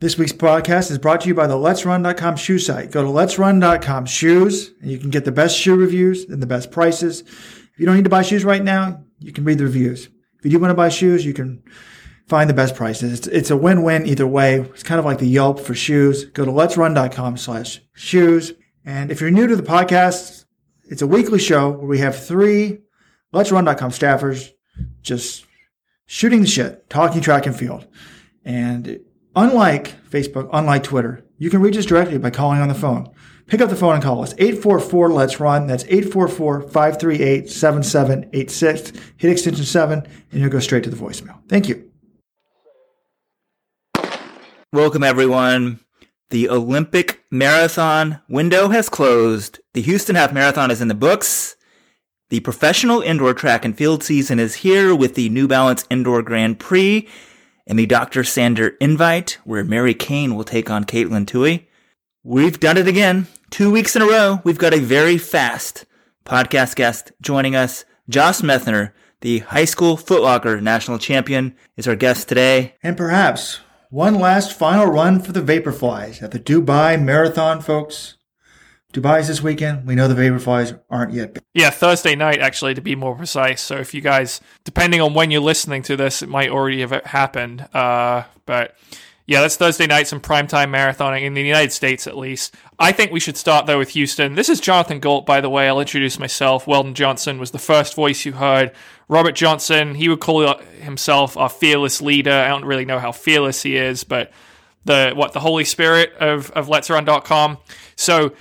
This week's podcast is brought to you by the Let'sRun.com shoe site. Go to Let'sRun.com shoes, and you can get the best shoe reviews and the best prices. If you don't need to buy shoes right now, you can read the reviews. If you do want to buy shoes, you can find the best prices. It's, it's a win-win either way. It's kind of like the Yelp for shoes. Go to Let'sRun.com slash shoes. And if you're new to the podcast, it's a weekly show where we have three Let'sRun.com staffers just shooting the shit, talking track and field. And unlike Facebook, unlike Twitter, you can reach us directly by calling on the phone. Pick up the phone and call us 844 Let's Run. That's 844 538 7786. Hit extension 7 and you'll go straight to the voicemail. Thank you. Welcome, everyone. The Olympic marathon window has closed. The Houston Half Marathon is in the books. The professional indoor track and field season is here with the New Balance Indoor Grand Prix and the Dr. Sander invite, where Mary Cain will take on Katelyn Tuohy. We've done it again. Two weeks in a row. We've got a very fast podcast guest joining us. Josh Methner, the high school footlocker national champion, is our guest today. And perhaps one last final run for the Vaporflies at the Dubai Marathon, folks. Dubai's this weekend. We know the Vaporflies aren't yet. Yeah, Thursday night, actually, to be more precise. So if you guys, depending on when you're listening to this, it might already have happened. Uh, but yeah, that's Thursday night, some primetime marathoning in the United States, at least. I think we should start, though, with Houston. This is Jonathan Gault, by the way. I'll introduce myself. Weldon Johnson was the first voice you heard. Robert Johnson, he would call himself our fearless leader. I don't really know how fearless he is, but the what the Holy Spirit of, of Let's Run.com. So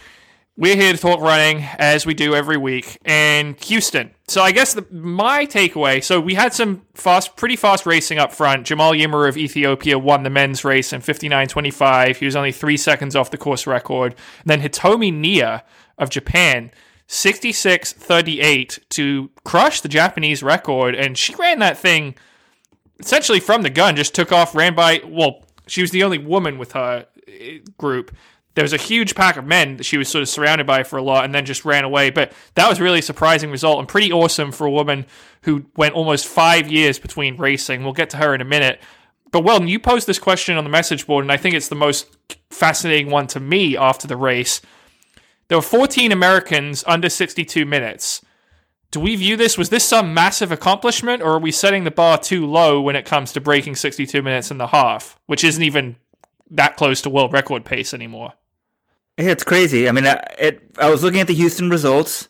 we're here to talk running as we do every week. And Houston. So I guess the, my takeaway. So we had some fast, pretty fast racing up front. Jemal Yimer of Ethiopia won the men's race in 59:25. He was only three seconds off the course record. And then Hitomi Niiya of Japan. 66-38 to crush the Japanese record and she ran that thing essentially from the gun just took off ran by well she was the only woman with her eh, group there was a huge pack of men that she was sort of surrounded by for a lot and then just ran away. But that was really a surprising result and pretty awesome for a woman who went almost five years between racing. We'll get to her in a minute. But Weldon, you posed this question on the message board, and I think it's the most fascinating one to me after the race. There were 14 Americans under 62 minutes. Do we view this? Was this some massive accomplishment, or are we setting the bar too low when it comes to breaking 62 minutes in the half, which isn't even that close to world record pace anymore? It's crazy. I mean, I, it, I was looking at the Houston results,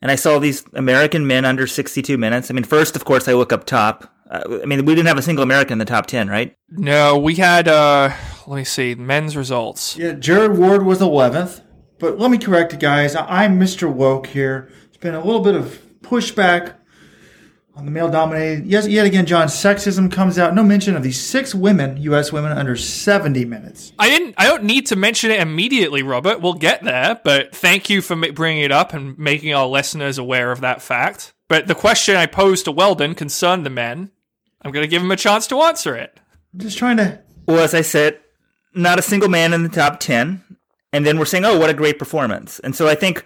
and I saw these American men under 62 minutes. I mean, first, of course, I look up top. Uh, I mean, we didn't have a single American in the top 10, right? No, we had, uh, let me see, men's results. Yeah, Jared Ward was 11th. But let me correct you guys. I'm Mr. Woke here. It's been a little bit of pushback on the male dominated. Yes, yet again, John, sexism comes out. No mention of these six women, U.S. women, under 70 minutes. I didn't. I don't need to mention it immediately, Robert. We'll get there. But thank you for bringing it up and making our listeners aware of that fact. But the question I posed to Weldon concerned the men. I'm going to give him a chance to answer it. I'm just trying to. Well, as I said, not a single man in the top 10. And then we're saying, oh, what a great performance. And so I think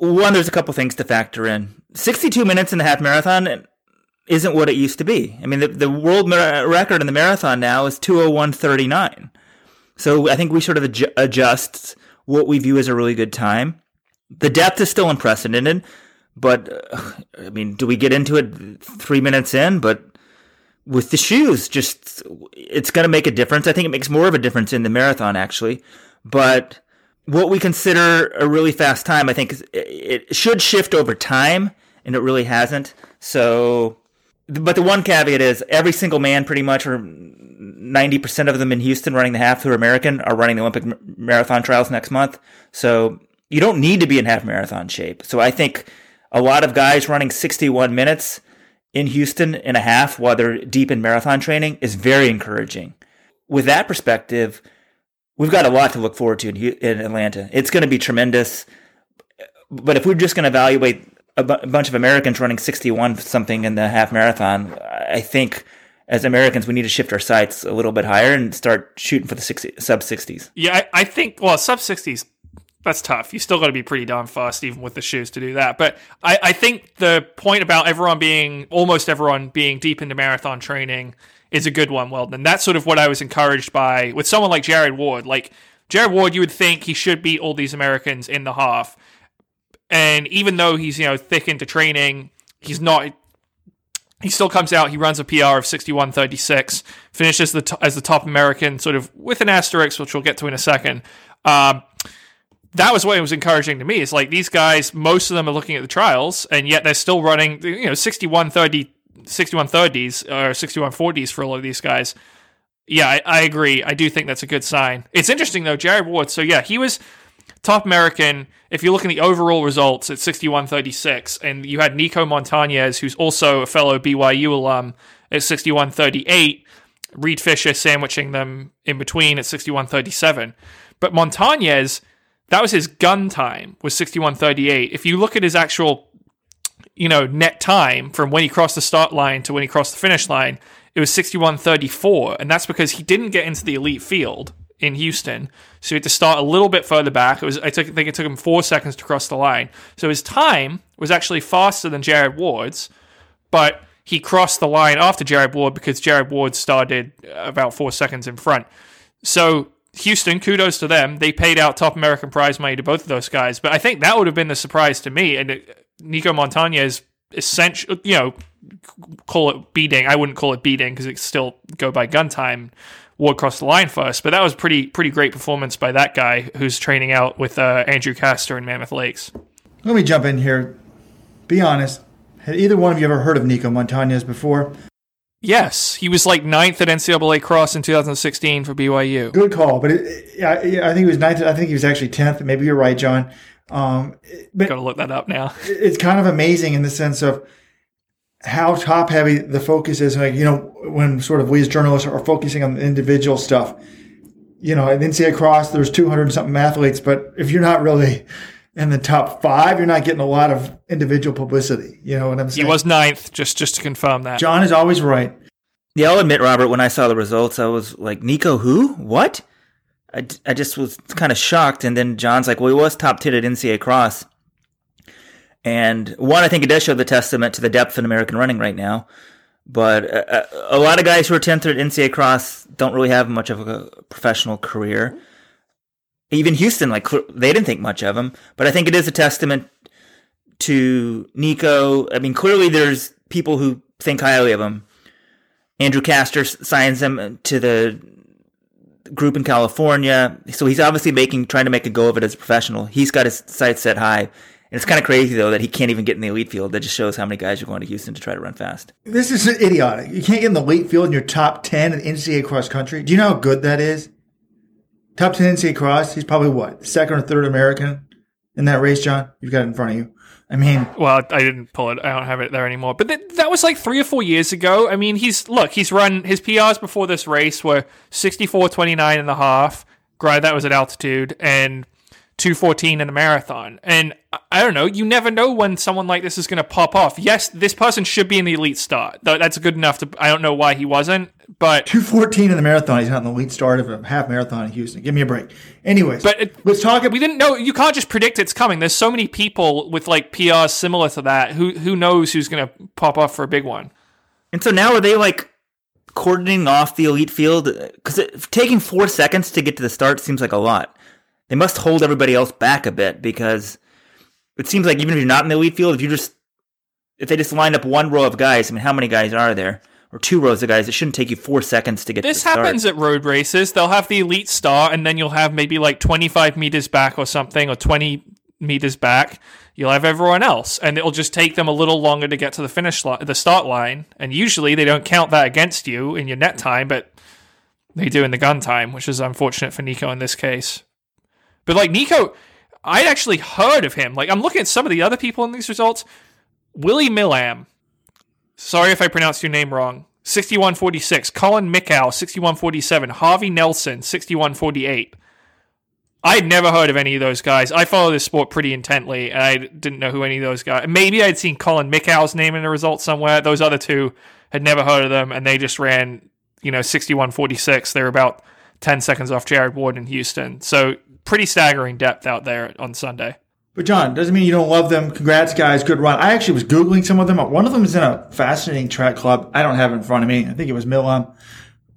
one, there's a couple things to factor in. 62 minutes in the half marathon isn't what it used to be. I mean, the, the world record in the marathon now is 201.39. So I think we sort of adju- adjust what we view as a really good time. The depth is still unprecedented, but uh, I mean, do we get into it three minutes in? But with the shoes, just it's going to make a difference. I think it makes more of a difference in the marathon, actually. But what we consider a really fast time, I think it should shift over time, and it really hasn't. So, but the one caveat is every single man, pretty much, or 90% of them in Houston running the half who are American, are running the Olympic marathon trials next month. So you don't need to be in half marathon shape. So I think a lot of guys running 61 minutes in Houston in a half while they're deep in marathon training is very encouraging. With that perspective, we've got a lot to look forward to in, in Atlanta. It's going to be tremendous. But if we're just going to evaluate a, bu- a bunch of Americans running 61 something in the half marathon, I think as Americans, we need to shift our sights a little bit higher and start shooting for the 60, sub 60s. Yeah, I, I, think, well, sub 60s, that's tough. You still got to be pretty darn fast, even with the shoes, to do that. But I, I think the point about everyone being, almost everyone being deep into marathon training is a good one, Weldon. That's sort of what I was encouraged by with someone like Jared Ward. Like Jared Ward, you would think he should beat all these Americans in the half. And even though he's, you know, thick into training, he's not he still comes out. He runs a PR of 61.36, finishes the t- as the top American, sort of with an asterisk, which we'll get to in a second. Um, that was what was encouraging to me. It's like these guys, most of them are looking at the trials, and yet they're still running, you know, 61.30, 61.30s or 61.40s for a lot of these guys. Yeah, I, I agree. I do think that's a good sign. It's interesting though, Jared Ward. So yeah, he was top American. If you look at the overall results, it's 61-36, and you had Nico Montañez, who's also a fellow BYU alum, at 61-38. Reed Fisher sandwiching them in between at 61-37. But Montañez, that was his gun time, was 61-38. If you look at his actual, you know, net time from when he crossed the start line to when he crossed the finish line, it was 61-34, and that's because he didn't get into the elite field in Houston. So he had to start a little bit further back. It was I, took, I think it took him four seconds to cross the line. So his time was actually faster than Jared Ward's, but he crossed the line after Jared Ward because Jared Ward started about four seconds in front. So Houston, kudos to them. They paid out top American prize money to both of those guys. But I think that would have been the surprise to me. And Nico Montañez essential, you know, call it beating. I wouldn't call it beating because it still go by gun time Ward crossed the line first. But that was pretty pretty great performance by that guy who's training out with uh, Andrew Kastor in Mammoth Lakes. Let me jump in here. Be honest. Had either one of you ever heard of Nico Montañez before? Yes, he was like ninth at NCAA cross in 2016 for BYU. Good call, but it, yeah, I think he was ninth. I think he was actually tenth. Maybe you're right, John. Um, but Got to look that up now. It's kind of amazing in the sense of how top heavy the focus is. Like, you know, when sort of we as journalists are focusing on the individual stuff, you know, at NCAA cross, there's 200 something athletes, but if you're not really in the top five, you're not getting a lot of individual publicity. You know what I'm saying? He was ninth, just, just to confirm that. John is always right. Yeah, I'll admit, Robert, when I saw the results, I was like, Nico, who? What? I, I just was kind of shocked. And then John's like, well, he was top 10 at NCAA cross. And one, I think it does show the testament to the depth in American running right now. But a, uh, uh, a lot of guys who are 10th at NCAA cross don't really have much of a professional career. Even Houston, like they didn't think much of him. But I think it is a testament to Nico. I mean, clearly there's people who think highly of him. Andrew Kastor signs him to the group in California, so he's obviously making trying to make a go of it as a professional. He's got his sights set high. And it's kind of crazy though that he can't even get in the elite field. That just shows how many guys are going to Houston to try to run fast. This is idiotic. You can't get in the elite field in your top ten in NCAA cross country. Do you know how good that is? Top ten NCAA cross. He's probably what second or third American in that race. John, you've got it in front of you. I mean, well, I didn't pull it. I don't have it there anymore. But th- that was like three or four years ago. I mean, he's look, he's run his PRs before this race were 64, 29 and a half. Granted, that was at altitude and 214 in a marathon. And I don't know, you never know when someone like this is going to pop off. Yes, this person should be in the elite start. That's good enough to I don't know why he wasn't, but 214 in the marathon, he's not in the elite start of a half marathon in Houston. Give me a break. Anyways, but it, let's talk About- we didn't know you can't just predict it's coming. There's so many people with like PRs similar to that. Who who knows who's going to pop off for a big one. And so now are they like cordoning off the elite field cuz taking 4 seconds to get to the start seems like a lot they must hold everybody else back a bit because it seems like even if you're not in the elite field, if you just if they just line up one row of guys, I mean, how many guys are there? Or two rows of guys. It shouldn't take you four seconds to get. This to happens at road races. They'll have the elite star, and then you'll have maybe like 25 meters back or something, or 20 meters back. You'll have everyone else, and it'll just take them a little longer to get to the finish line, the start line. And usually they don't count that against you in your net time, but they do in the gun time, which is unfortunate for Nico in this case. But like Nico, I'd actually heard of him. Like I'm looking at some of the other people in these results. Willie Milam. Sorry if I pronounced your name wrong. 6146. Colin Mickow, 6147. Harvey Nelson, 6148. I had never heard of any of those guys. I follow this sport pretty intently, and I didn't know who any of those guys. Maybe I'd seen Colin Mickow's name in the results somewhere. Those other two had never heard of them, and they just ran, you know, 6146. They were about 10 seconds off Jared Ward in Houston. So pretty staggering depth out there on Sunday. But John, doesn't mean you don't love them. Congrats, guys. Good run. I actually was Googling some of them. One of them is in a fascinating track club. I don't have it in front of me. I think it was Milan.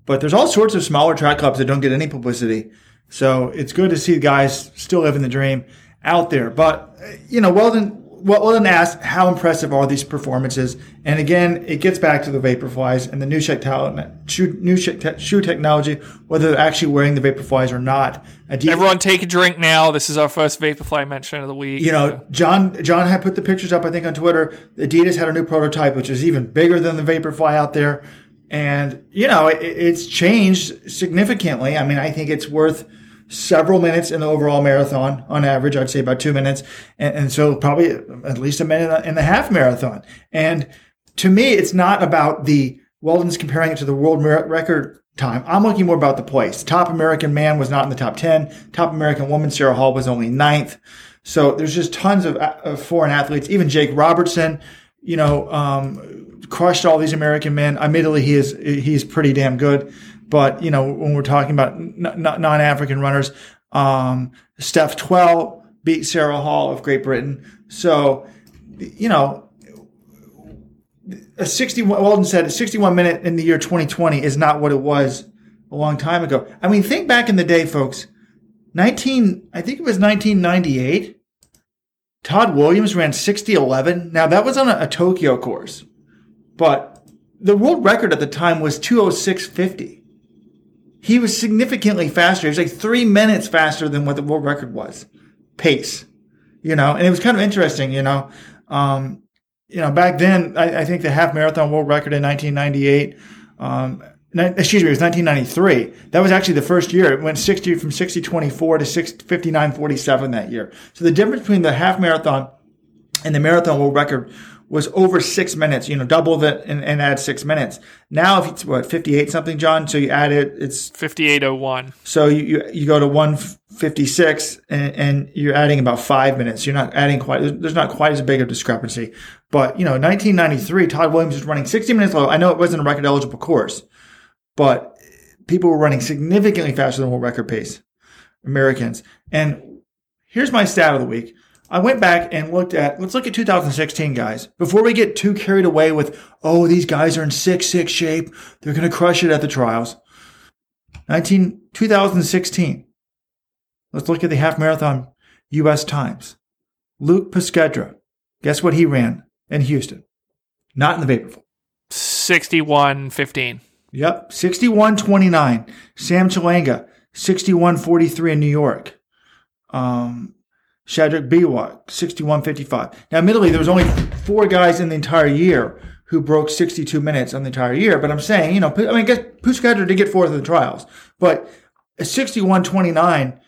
But there's all sorts of smaller track clubs that don't get any publicity. So it's good to see guys still living the dream out there. But, uh, you know, Weldon, Weldon asked how impressive are these performances? And again, it gets back to the Vaporflies and the new shoe, new shoe technology, whether they're actually wearing the Vaporflies or not. Everyone take a drink now. This is our first Vaporfly mention of the week. You know, John, John had put the pictures up, I think, on Twitter. Adidas had a new prototype, which is even bigger than the Vaporfly out there. And, you know, it, it's changed significantly. I mean, I think it's worth several minutes in the overall marathon on average. I'd say about two minutes. And, and so probably at least a minute in the half marathon. And to me, it's not about the Weldon's comparing it to the world record time. I'm looking more about the place. Top American man was not in the top 10. Top American woman, Sarah Hall, was only ninth. So there's just tons of, of foreign athletes. Even Jake Robertson, you know, um, crushed all these American men. Admittedly, he is he's pretty damn good. But you know, when we're talking about non-African runners, um, Steph Twell beat Sarah Hall of Great Britain. So, you know, a 61. Weldon said a 61 minute in the year 2020 is not what it was a long time ago. I mean, think back in the day, folks. 19, I think it was 1998. Todd Williams ran 60-11. Now that was on a, a Tokyo course. But the world record at the time was 206.50. He was significantly faster. He was like three minutes faster than what the world record was. Pace. You know, and it was kind of interesting, you know. Um, you know, back then, I, I, think the half marathon world record in 1998, um, excuse me, it was 1993. That was actually the first year. It went 60 from 60 24 to 59 47 that year. So the difference between the half marathon and the marathon world record was over six minutes, you know, double that and, and add six minutes. Now, if it's what, 58 something, John, so you add it, it's 5801. So you, you, you go to 156 and, and, you're adding about five minutes. You're not adding quite, there's not quite as big a discrepancy. But, you know, 1993, Todd Williams was running 60 minutes low. I know it wasn't a record eligible course, but people were running significantly faster than world record pace, Americans. And here's my stat of the week. I went back and looked at, let's look at 2016, guys. Before we get too carried away with, oh, these guys are in 6 6 shape. They're going to crush it at the trials. 19, 2016. Let's look at the half marathon U.S. times. Luke Puskedra. Guess what he ran in Houston? Not in the Vaporfly. 61.15. Yep. 61.29. Sam Chelanga. 61.43 in New York. Um, Shadrack Biwott, 61.55. Now, admittedly, there was only four guys in the entire year who broke 62 minutes on the entire year. But I'm saying, you know, I mean, I guess Puskedra did get fourth in the trials, but 61.29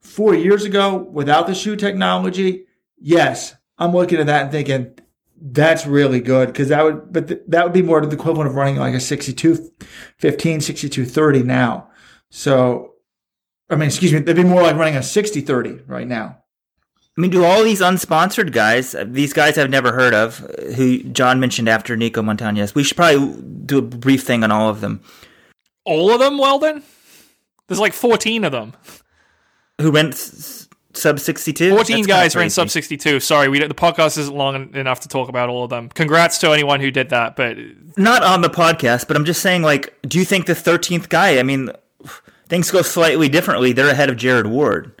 four years ago without the shoe technology, yes, I'm looking at that and thinking that's really good because that would, but th- that would be more to the equivalent of running like a 62 15, 62 30 now. So, I mean, excuse me, that'd be more like running a 60 30 right now. I mean, do all these unsponsored guys, uh, these guys I've never heard of, uh, who John mentioned after Nico Montañez, we should probably do a brief thing on all of them. All of them, Weldon? There's like 14 of them. Who went sub 62? 14 That's guys ran sub 62. Sorry, we the podcast isn't long enough to talk about all of them. Congrats to anyone who did that, but. Not on the podcast, but I'm just saying, like, do you think the 13th guy, I mean, things go slightly differently. They're ahead of Jared Ward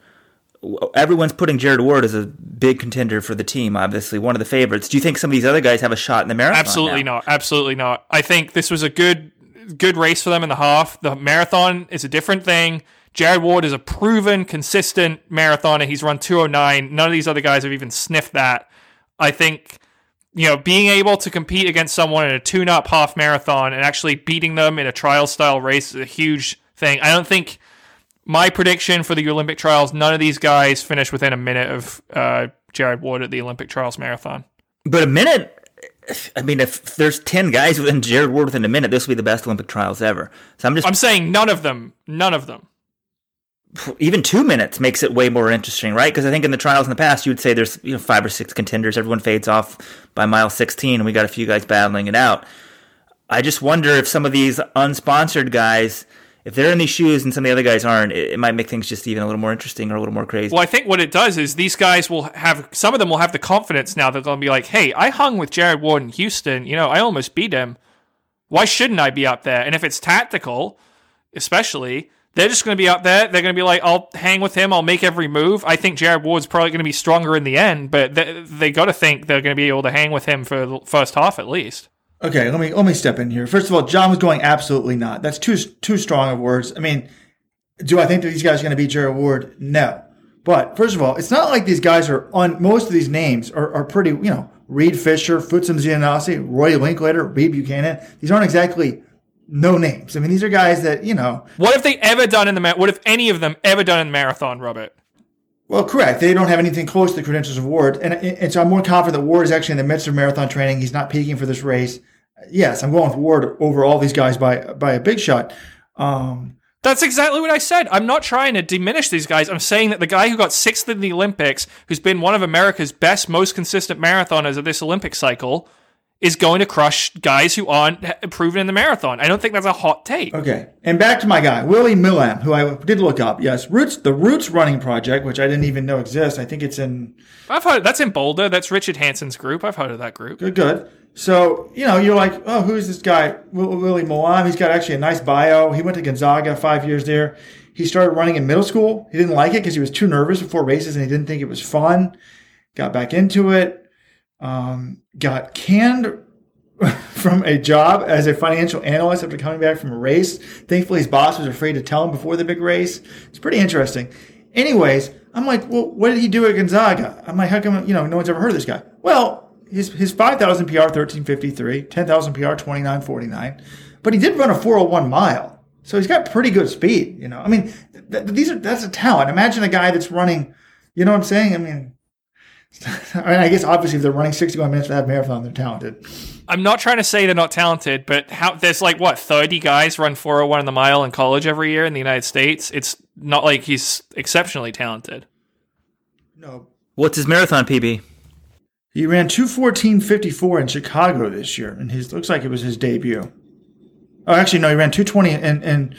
everyone's putting Jared Ward as a big contender for the team, obviously one of the favorites. Do you think some of these other guys have a shot in the marathon? Absolutely now? not. Absolutely not. I think this was a good good race for them in the half. The marathon is a different thing. Jared Ward is a proven, consistent marathoner. He's run 209. None of these other guys have even sniffed that. I think, you know, being able to compete against someone in a tune up half marathon and actually beating them in a trial style race is a huge thing. I don't think my prediction for the Olympic trials: none of these guys finish within a minute of uh, Jared Ward at the Olympic trials marathon. But a minute. I mean, if there's ten guys within Jared Ward within a minute, this will be the best Olympic trials ever. So I'm just. I'm saying none of them. None of them. Even two minutes makes it way more interesting, right? Because I think in the trials in the past, you would say there's you know five or six contenders. Everyone fades off by mile 16, and we got a few guys battling it out. I just wonder if some of these unsponsored guys if they're in these shoes and some of the other guys aren't, it, it might make things just even a little more interesting or a little more crazy. Well, I think what it does is these guys will have some of them will have the confidence now. That to be like, "Hey, I hung with Jared Ward in Houston. You know, I almost beat him. Why shouldn't I be up there?" And if it's tactical, especially, they're just going to be up there. They're going to be like, "I'll hang with him. I'll make every move." I think Jared Ward's probably going to be stronger in the end, but they, they got to think they're going to be able to hang with him for the first half at least. Okay, let me let me step in here. First of all, John was going absolutely not. That's too too strong of words. I mean, do I think that these guys are going to beat Jared Ward? No. But first of all, it's not like these guys are on. Most of these names are, are pretty. You know, Reed Fisher, Futsum Zienasellassie, Roy Linklater, Reed Buchanan. These aren't exactly no names. I mean, these are guys that you know. What have they ever done in the ma- What if any of them ever done in the marathon, Robert? Well, correct. They don't have anything close to the credentials of Ward, and, and so I'm more confident that Ward is actually in the midst of marathon training. He's not peaking for this race yes, I'm going with Ward over all these guys by by a big shot. Um, that's exactly what I said. I'm not trying to diminish these guys. I'm saying that the guy who got sixth in the Olympics, who's been one of America's best, most consistent marathoners of this Olympic cycle, is going to crush guys who aren't proven in the marathon. I don't think that's a hot take. Okay. And back to my guy, Willie Milam, who I did look up. Yes, Roots, the Roots Running Project, which I didn't even know exists. I think it's in. I've heard that's in Boulder. That's Richard Hansen's group. I've heard of that group. Good, good. So, you know, you're like, oh, who's this guy? Willie Milam. He's got actually a nice bio. He went to Gonzaga, five years there. He started running in middle school. He didn't like it because he was too nervous before races and he didn't think it was fun. Got back into it. Um, got canned from a job as a financial analyst after coming back from a race. Thankfully, his boss was afraid to tell him before the big race. It's pretty interesting. Anyways, I'm like, well, what did he do at Gonzaga? I'm like, how come, you know, no one's ever heard of this guy? Well, his his 5,000 PR 1353, 10,000 PR 2949, but he did run a 401 mile. So he's got pretty good speed, you know. I mean, th- these are that's a talent. Imagine a guy that's running, you know what I'm saying? I mean, I mean, I guess obviously if they're running 61 minutes for that marathon, they're talented. I'm not trying to say they're not talented, but how there's like what 30 guys run 401 in the mile in college every year in the United States. It's not like he's exceptionally talented. No. What's his marathon PB? He ran 214.54 in Chicago this year, and his looks like it was his debut. Oh, actually, no, he ran 220 in in,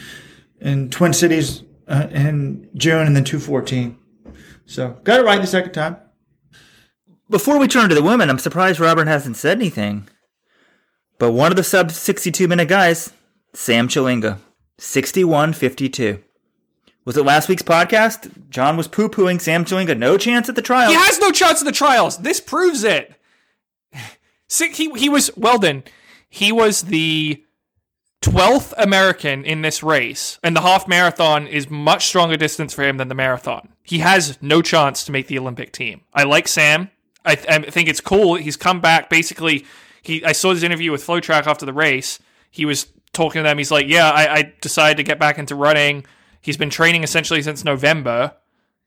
in Twin Cities uh, in June, and then 214. So got it right the second time. Before we turn to the women, I'm surprised Robert hasn't said anything. But one of the sub 62 minute guys, Sam Chelanga, 61.52. Was it last week's podcast? John was poo pooing Sam Chelanga. No chance at the trials. He has no chance at the trials. This proves it. He, he was, Weldon, he was the 12th American in this race, and the half marathon is much stronger distance for him than the marathon. He has no chance to make the Olympic team. I like Sam. I, th- I think it's cool. He's come back. Basically, he I saw his interview with FloTrack after the race. He was talking to them. He's like, "Yeah, I, I decided to get back into running." He's been training essentially since November.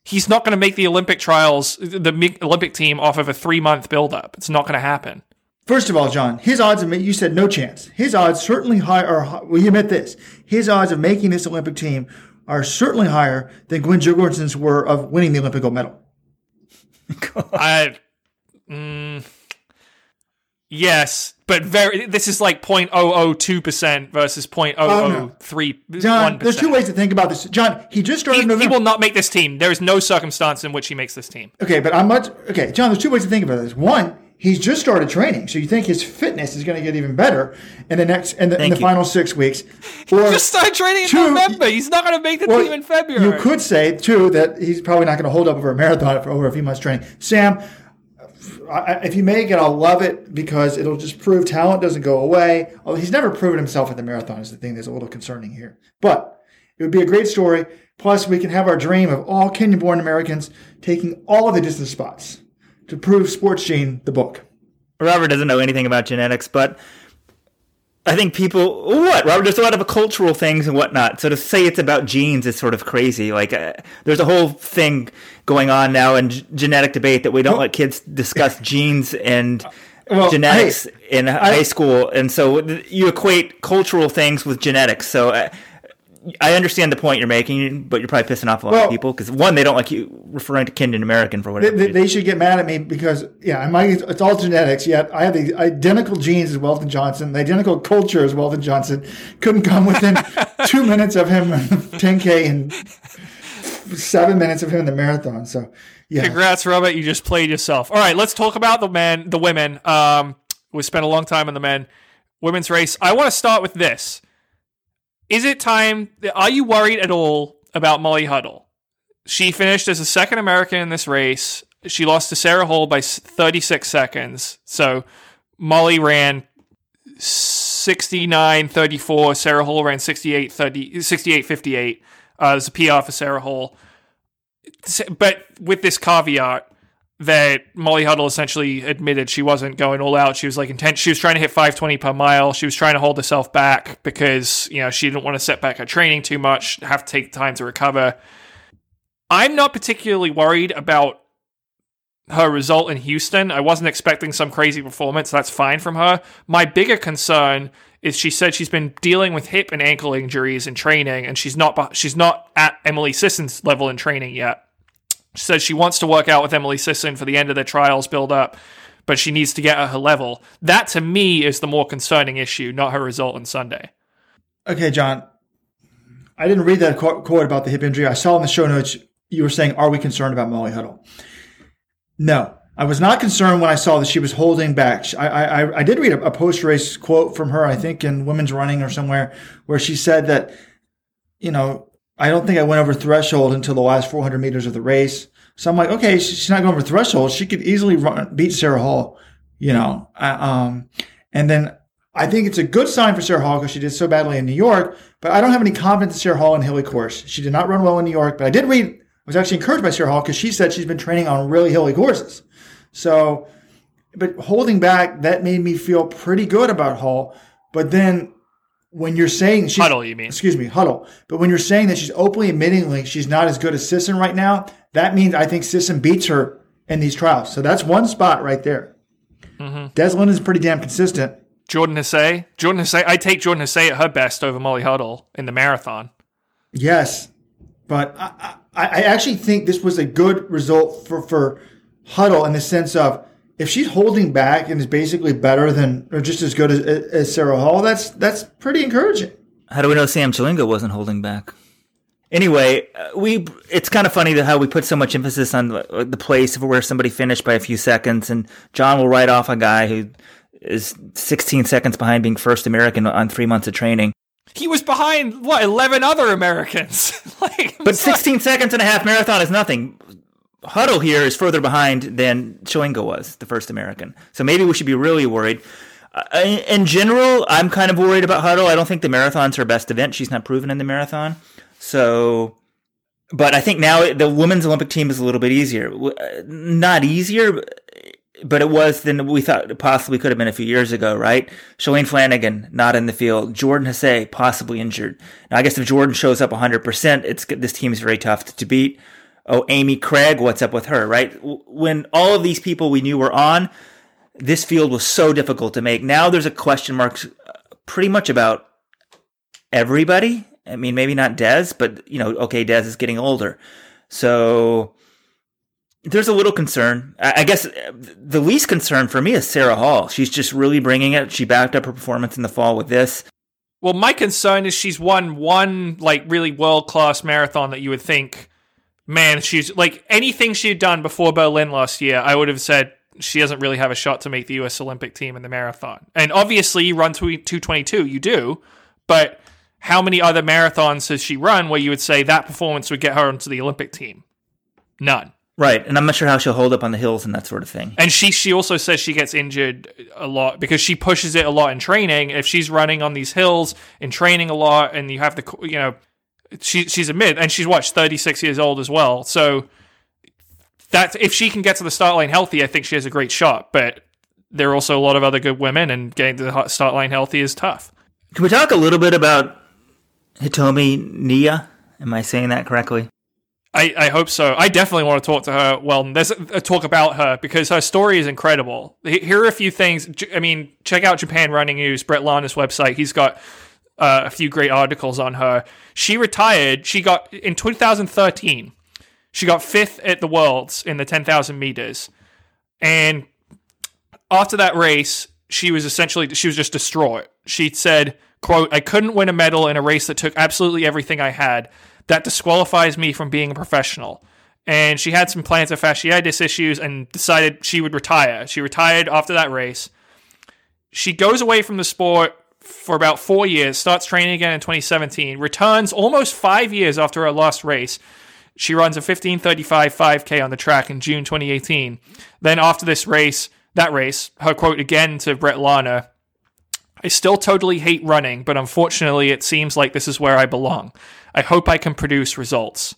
He's not going to make the Olympic trials, the Olympic team, off of a three month buildup. It's not going to happen. First of all, John, his odds of you said no chance. His odds certainly high. Or well, you admit this. His odds of making this Olympic team are certainly higher than Gwen Jorgensen's were of winning the Olympic gold medal. I, mm, yes, but very. This is like 0.002 percent versus 0.003. no. John, there's two ways to think about this. John, he just started. He, he, will not make this team. There is no circumstance in which he makes this team. Okay, but I'm much okay, John. There's two ways to think about this. One, he's just started training, so you think his fitness is going to get even better in the next in the, in the final six weeks. Or he just started training in November. He's not going to make the well, team in February. You could say too that he's probably not going to hold up over a marathon for over a few months training. Sam, if you make it, I'll love it because it'll just prove talent doesn't go away. Although he's never proven himself at the marathon is the thing that's a little concerning here. But it would be a great story. Plus, we can have our dream of all Kenyan-born Americans taking all of the distance spots to prove Sports Gene the book. Robert doesn't know anything about genetics, but I think people what Robert. There's a lot of cultural things and whatnot. So to say it's about genes is sort of crazy. Like uh, there's a whole thing going on now in g- genetic debate that we don't well, let kids discuss genes and well, genetics in I, high school, and so you equate cultural things with genetics. So uh, I understand the point you're making, but you're probably pissing off a lot Well- of people because one, they don't like you referring to Kendon American for whatever. they, they should get mad at me because yeah, I might, it's all genetics. Yet I have the identical genes as Weldon Johnson, the identical culture as Weldon Johnson. Couldn't come within two minutes of him 10k and seven minutes of him in the marathon. So yeah, Congrats, Robert. You just played yourself. All right, let's talk about the men, the women. Um, we spent a long time on the men. Women's race. I want to start with this. Is it time? Are you worried at all about Molly Huddle? She finished as the second American in this race. She lost to Sarah Hall by 36 seconds. So Molly ran 69 34. Sarah Hall ran 68 30, 68 58. Uh, there's a PR for Sarah Hall but with this caveat that Molly Huddle essentially admitted she wasn't going all out. She was like intent. She was trying to hit 520 per mile. She was trying to hold herself back because you know she didn't want to set back her training too much. Have to take time to recover. I'm not particularly worried about her result in Houston. I wasn't expecting some crazy performance. That's fine from her. My bigger concern is she said she's been dealing with hip and ankle injuries in training, and she's not she's not at Emily Sisson's level in training yet. She says she wants to work out with Emily Sisson for the end of their trials build up, but she needs to get at her level. That to me is the more concerning issue, not her result on Sunday. Okay, John. I didn't read that quote about the hip injury. I saw in the show notes you were saying, "Are we concerned about Molly Huddle?" No, I was not concerned when I saw that she was holding back. I I, I did read a, a post race quote from her, I think in Women's Running or somewhere, where she said that, you know, I don't think I went over threshold until the last 400 meters of the race. So I'm like, okay, she's not going over threshold. She could easily run, beat Sarah Hall, you know. I, um, and then I think it's a good sign for Sarah Hall because she did so badly in New York. But I don't have any confidence in Sarah Hall in hilly course. She did not run well in New York, but I did read. I was actually encouraged by Sarah Hall because she said she's been training on really hilly courses. So, but holding back that made me feel pretty good about Hall. But then when you're saying she's Huddle, you mean? excuse me, huddle. But when you're saying that she's openly admitting like she's not as good as Sisson right now, that means I think Sisson beats her in these trials. So that's one spot right there. Mm-hmm. Deslin is pretty damn consistent. Jordan Hasay. Jordan Hasay. I take Jordan Hasay at her best over Molly Huddle in the marathon. Yes, but I, I, I actually think this was a good result for, for Huddle in the sense of if she's holding back and is basically better than or just as good as, as Sarah Hall, that's that's pretty encouraging. How do we know Sam Chelanga wasn't holding back? Anyway, uh, we it's kind of funny that how we put so much emphasis on the, the place of where somebody finished by a few seconds, and John will write off a guy who is 16 seconds behind being first American on three months of training. He was behind what eleven other Americans. like, But sorry. 16 seconds and a half marathon is nothing. Huddle here is further behind than Chelanga was, the first American. So maybe we should be really worried. Uh, in general, I'm kind of worried about Huddle. I don't think the marathon's her best event. She's not proven in the marathon. So, but I think now the women's Olympic team is a little bit easier. Uh, Not easier, but it was than we thought it possibly could have been a few years ago, right? Shalane Flanagan not in the field. Jordan Hasay possibly injured. Now, I guess if Jordan shows up 100%, it's this team is very tough to beat. Oh, Amy Cragg, what's up with her, right? When all of these people we knew were on, this field was so difficult to make. Now there's a question mark uh, pretty much about everybody. I mean, maybe not Dez, but you know, okay, Dez is getting older. So there's a little concern. I I guess uh, the least concern for me is Sarah Hall. She's just really bringing it. She backed up her performance in the fall with this. Well, my concern is she's won one like really world class marathon that you would think, man, she's like anything she had done before Berlin last year. I would have said she doesn't really have a shot to make the U.S. Olympic team in the marathon. And obviously, you run two twenty two, you do, but how many other marathons has she run where you would say that performance would get her onto the Olympic team? None. Right. And I'm not sure how she'll hold up on the hills and that sort of thing. And she she also says she gets injured a lot because she pushes it a lot in training. If she's running on these hills in training a lot, and you have the you know, she she's a mid and she's what thirty six years old as well. So that's if she can get to the start line healthy, I think she has a great shot. But there are also a lot of other good women, and getting to the start line healthy is tough. Can we talk a little bit about Hitomi Niiya? Am I saying that correctly? I, I hope so. I definitely want to talk to her. Well, there's a, a talk about her because her story is incredible. Here are a few things. I mean, check out Japan Running News, Brett Larner's website. He's got uh, a few great articles on her. She retired. She got in 2013. She got fifth at the Worlds in the 10,000 meters, and after that race, she was essentially she was just distraught. She said, "quote I couldn't win a medal in a race that took absolutely everything I had. That disqualifies me from being a professional." And she had some plantar fasciitis issues and decided she would retire. She retired after that race. She goes away from the sport for about four years, starts training again in 2017, returns almost five years after her last race. She runs a 1535 5K on the track in June 2018. Then after this race, that race, her quote again to Brett Larner, I still totally hate running, but unfortunately it seems like this is where I belong. I hope I can produce results.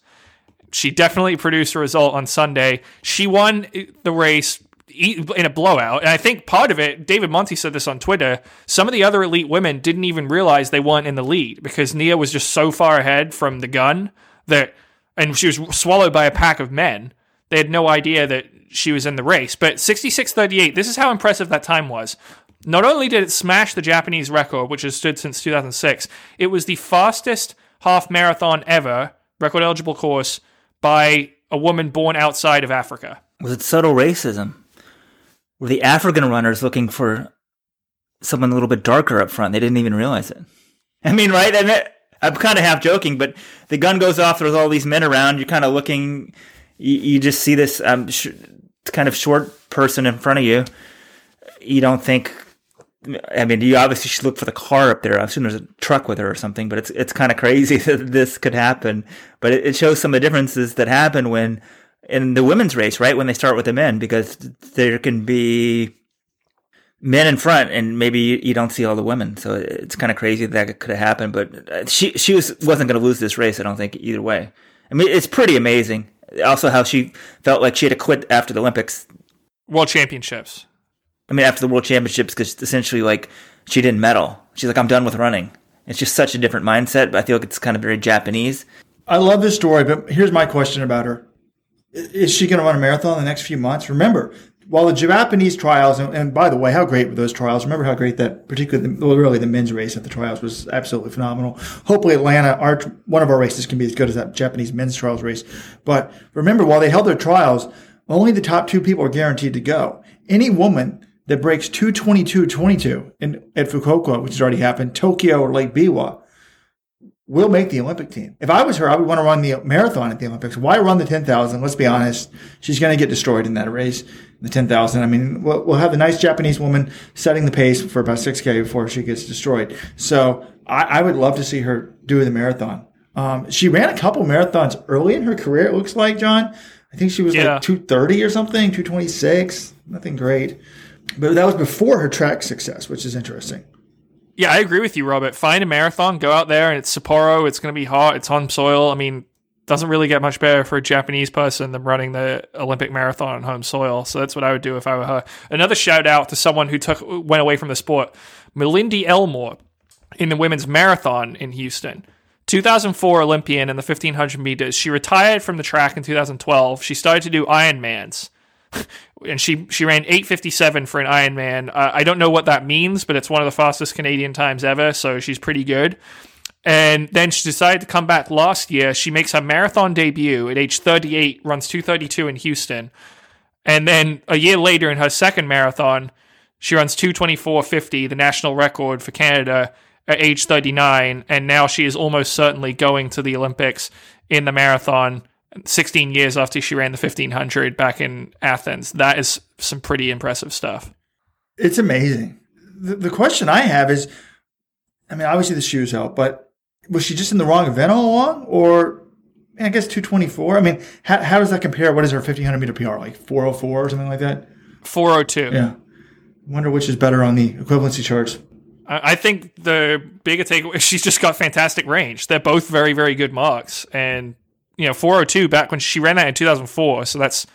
She definitely produced a result on Sunday. She won the race in a blowout. And I think part of it, David Monti said this on Twitter, some of the other elite women didn't even realize they weren't in the lead because Niiya was just so far ahead from the gun that, and she was swallowed by a pack of men. They had no idea that she was in the race. But 66.38, this is how impressive that time was. Not only did it smash the Japanese record, which has stood since 2006, it was the fastest half marathon ever, record eligible course, by a woman born outside of Africa. Was it subtle racism? Were the African runners looking for someone a little bit darker up front? They didn't even realize it. I mean, right? I'm kind of half joking, but the gun goes off. There's all these men around. You're kind of looking. You, you just see this um, sh- kind of short person in front of you. You don't think. I mean, you obviously should look for the car up there. I assume there's a truck with her or something. But it's it's kind of crazy that this could happen. But it, it shows some of the differences that happen when in the women's race, right? When they start with the men, because there can be men in front and maybe you don't see all the women. So it's kind of crazy that, that could have happened, but uh, she, she was, wasn't going to lose this race. I don't think either way. I mean, it's pretty amazing. Also how she felt like she had to quit after the Olympics. World Championships. I mean, after the World Championships, because essentially like she didn't medal. She's like, I'm done with running. It's just such a different mindset, but I feel like it's kind of very Japanese. I love this story, but here's my question about her is she going to run a marathon in the next few months? Remember, while the Japanese trials, and, and, by the way, how great were those trials? Remember how great that, particularly, the, well, really the men's race at the trials was absolutely phenomenal. Hopefully, Atlanta, our one of our races can be as good as that Japanese men's trials race. But remember, while they held their trials, only the top two people are guaranteed to go. Any woman that breaks 222.22 in at Fukuoka, which has already happened, Tokyo or Lake Biwa, will make the Olympic team. If I was her, I would want to run the marathon at the Olympics. Why run the 10,000? Let's be honest. She's going to get destroyed in that race, the 10,000. I mean, we'll, we'll have the nice Japanese woman setting the pace for about 6K before she gets destroyed. So I, I would love to see her do the marathon. Um, she ran a couple marathons early in her career, it looks like, John. I think she was yeah. like 230 or something, 226. Nothing great. But that was before her track success, which is interesting. Yeah, I agree with you, Robert. Find a marathon, go out there, and it's Sapporo. It's going to be hot. It's home soil. I mean, doesn't really get much better for a Japanese person than running the Olympic marathon on home soil. So that's what I would do if I were her. Another shout out to someone who took went away from the sport, Malindi Elmore, in the women's marathon in Houston. 2004 Olympian in the 1500 meters. She retired from the track in 2012. She started to do Ironmans. and she she ran 857 for an Ironman. Uh, I don't know what that means, but it's one of the fastest Canadian times ever, so she's pretty good. And then she decided to come back last year. She makes her marathon debut at age 38, runs 232 in Houston. And then a year later in her second marathon, she runs 224.50, the national record for Canada at age 39, and now she is almost certainly going to the Olympics in the marathon 16 years after she ran the 1500 back in Athens. That is some pretty impressive stuff. It's amazing. The, the question I have is I mean, obviously the shoes help, but was she just in the wrong event all along? Or I guess 224? I mean, how, how does that compare? What is her 1500 meter PR? Like 404 or something like that? 402. Yeah. Wonder which is better on the equivalency charts. I think the bigger takeaway, is she's just got fantastic range. They're both very, very good marks. And you know 402 back when she ran that in 2004. So that's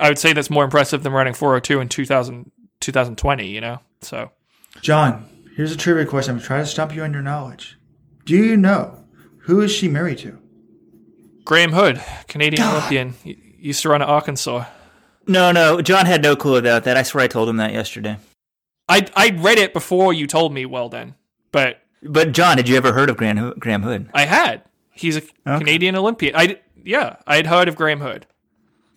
I would say that's more impressive than running 402 in 2000, 2020. You know, so John, here's a trivia question. I'm trying to stump you on your knowledge. Do you know who is she married to? Graham Hood, Canadian God. Olympian, he used to run at Arkansas. No, no, John had no clue about that. I swear I told him that yesterday. I I read it before you told me. Well, then, but But John, did you ever heard of Graham, Graham Hood? I had. He's a Canadian Olympian. I yeah, I had heard of Graham Hood.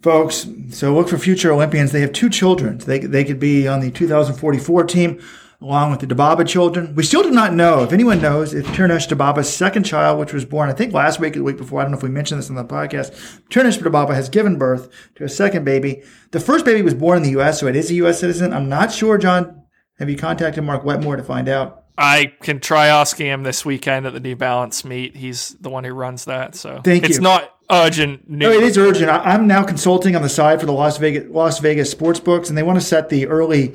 folks. So look for future Olympians. They have two children. They they could be on the 2044 team, along with the Dibaba children. We still do not know if anyone knows if Tirunesh Dibaba's second child, which was born I think last week or the week before. I don't know if we mentioned this on the podcast. Tirunesh Dibaba has given birth to a second baby. The first baby was born in the U.S., so it is a U.S. citizen. I'm not sure, John. Have you contacted Mark Wetmore to find out? I can try asking him this weekend at the New Balance meet. He's the one who runs that, so Thank it's you. not urgent No, it is urgent. I, I'm now consulting on the side for the Las Vegas Las Vegas sports books, and they want to set the early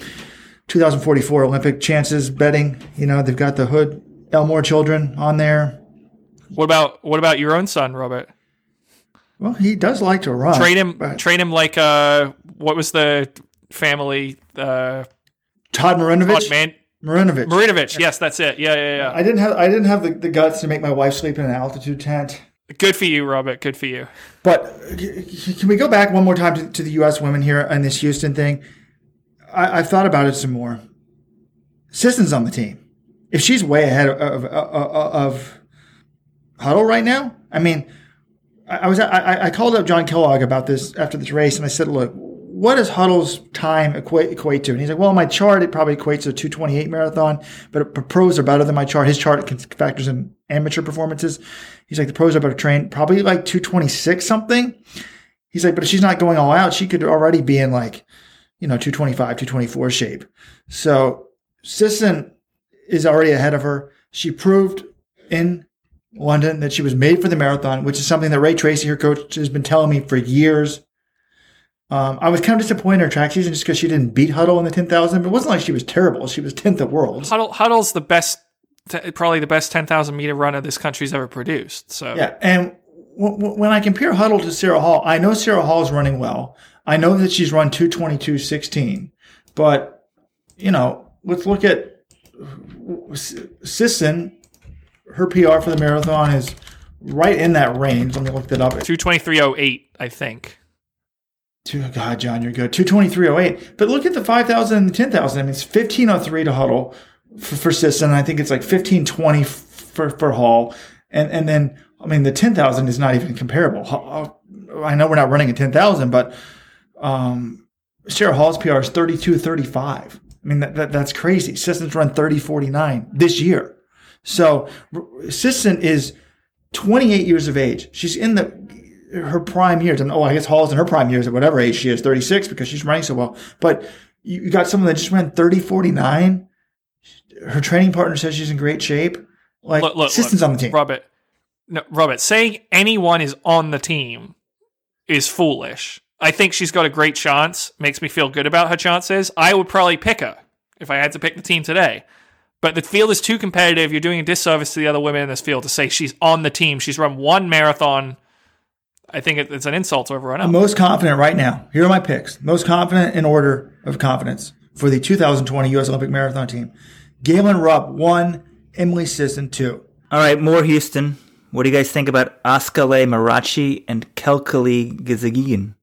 2044 Olympic chances betting. You know, they've got the Hood Elmore children on there. What about what about your own son, Robert? Well, he does like to run. Train him, but train him like uh, what was the family? Uh, Todd Marinovich. Todd Man Marinovich. Marinovich. Yes, that's it. Yeah, yeah, yeah. I didn't have I didn't have the, the guts to make my wife sleep in an altitude tent. Good for you, Robert. Good for you. But can we go back one more time to, to the U.S. women here and this Houston thing? I, I've thought about it some more. Sisson's on the team. If she's way ahead of, of, of, of Huddle right now, I mean, I, I was I, I called up John Kellogg about this after this race, and I said, "Look, what does Huddle's time equate, equate to?" And he's like, "Well, my chart it probably equates to a 228 marathon, but pros are better than my chart. His chart factors in amateur performances. He's like, the pros are better trained, probably like 226 something. He's like, but if she's not going all out, she could already be in like, you know, 225, 224 shape. So Sisson is already ahead of her. She proved in London that she was made for the marathon, which is something that Ray Treacy, her coach, has been telling me for years. Um, I was kind of disappointed in her track season just because she didn't beat Huddle in the 10,000, but it wasn't like she was terrible. She was 10th at Worlds. Huddle, Huddle's the best, probably the best 10,000 meter runner this country's ever produced. So Yeah, and w- w- when I compare Huddle to Sarah Hall, I know Sarah Hall is running well. I know that she's run 222.16, but you know, let's look at S- Sisson. Her PR for the marathon is right in that range. Let me look that up. 223.08, I think. Two, God, John, you're good. 223.08. But look at the 5,000 and the 10,000. I mean, it's 1503 to Huddle for, for Sisson. I think it's like 1520 for, for Hall. And, and then, I mean, the 10,000 is not even comparable. I know we're not running a 10,000, but, um, Sarah Hall's PR is 3235. I mean, that, that, that's crazy. Sisson's run 3049 this year. So Sisson is 28 years of age. She's in the her prime years. And oh, I guess Hall's in her prime years at whatever age she is, 36, because she's running so well. But you, got someone that just ran 30, 49. Her training partner says she's in great shape. Like, Look, look, Sisson's look, on the team. Robert, no, Robert, saying anyone is on the team is foolish. I think she's got a great chance. Makes me feel good about her chances. I would probably pick her if I had to pick the team today. But the field is too competitive. You're doing a disservice to the other women in this field to say she's on the team. She's run one marathon. I think it- it's an insult to everyone else. I'm most confident right now. Here are my picks. Most confident in order of confidence for the 2020 U.S. Olympic Marathon team. Galen Rupp, one. Emily Sisson, two. All right, more Houston. What do you guys think about Askale Merachi and Kelkile Gezahegn?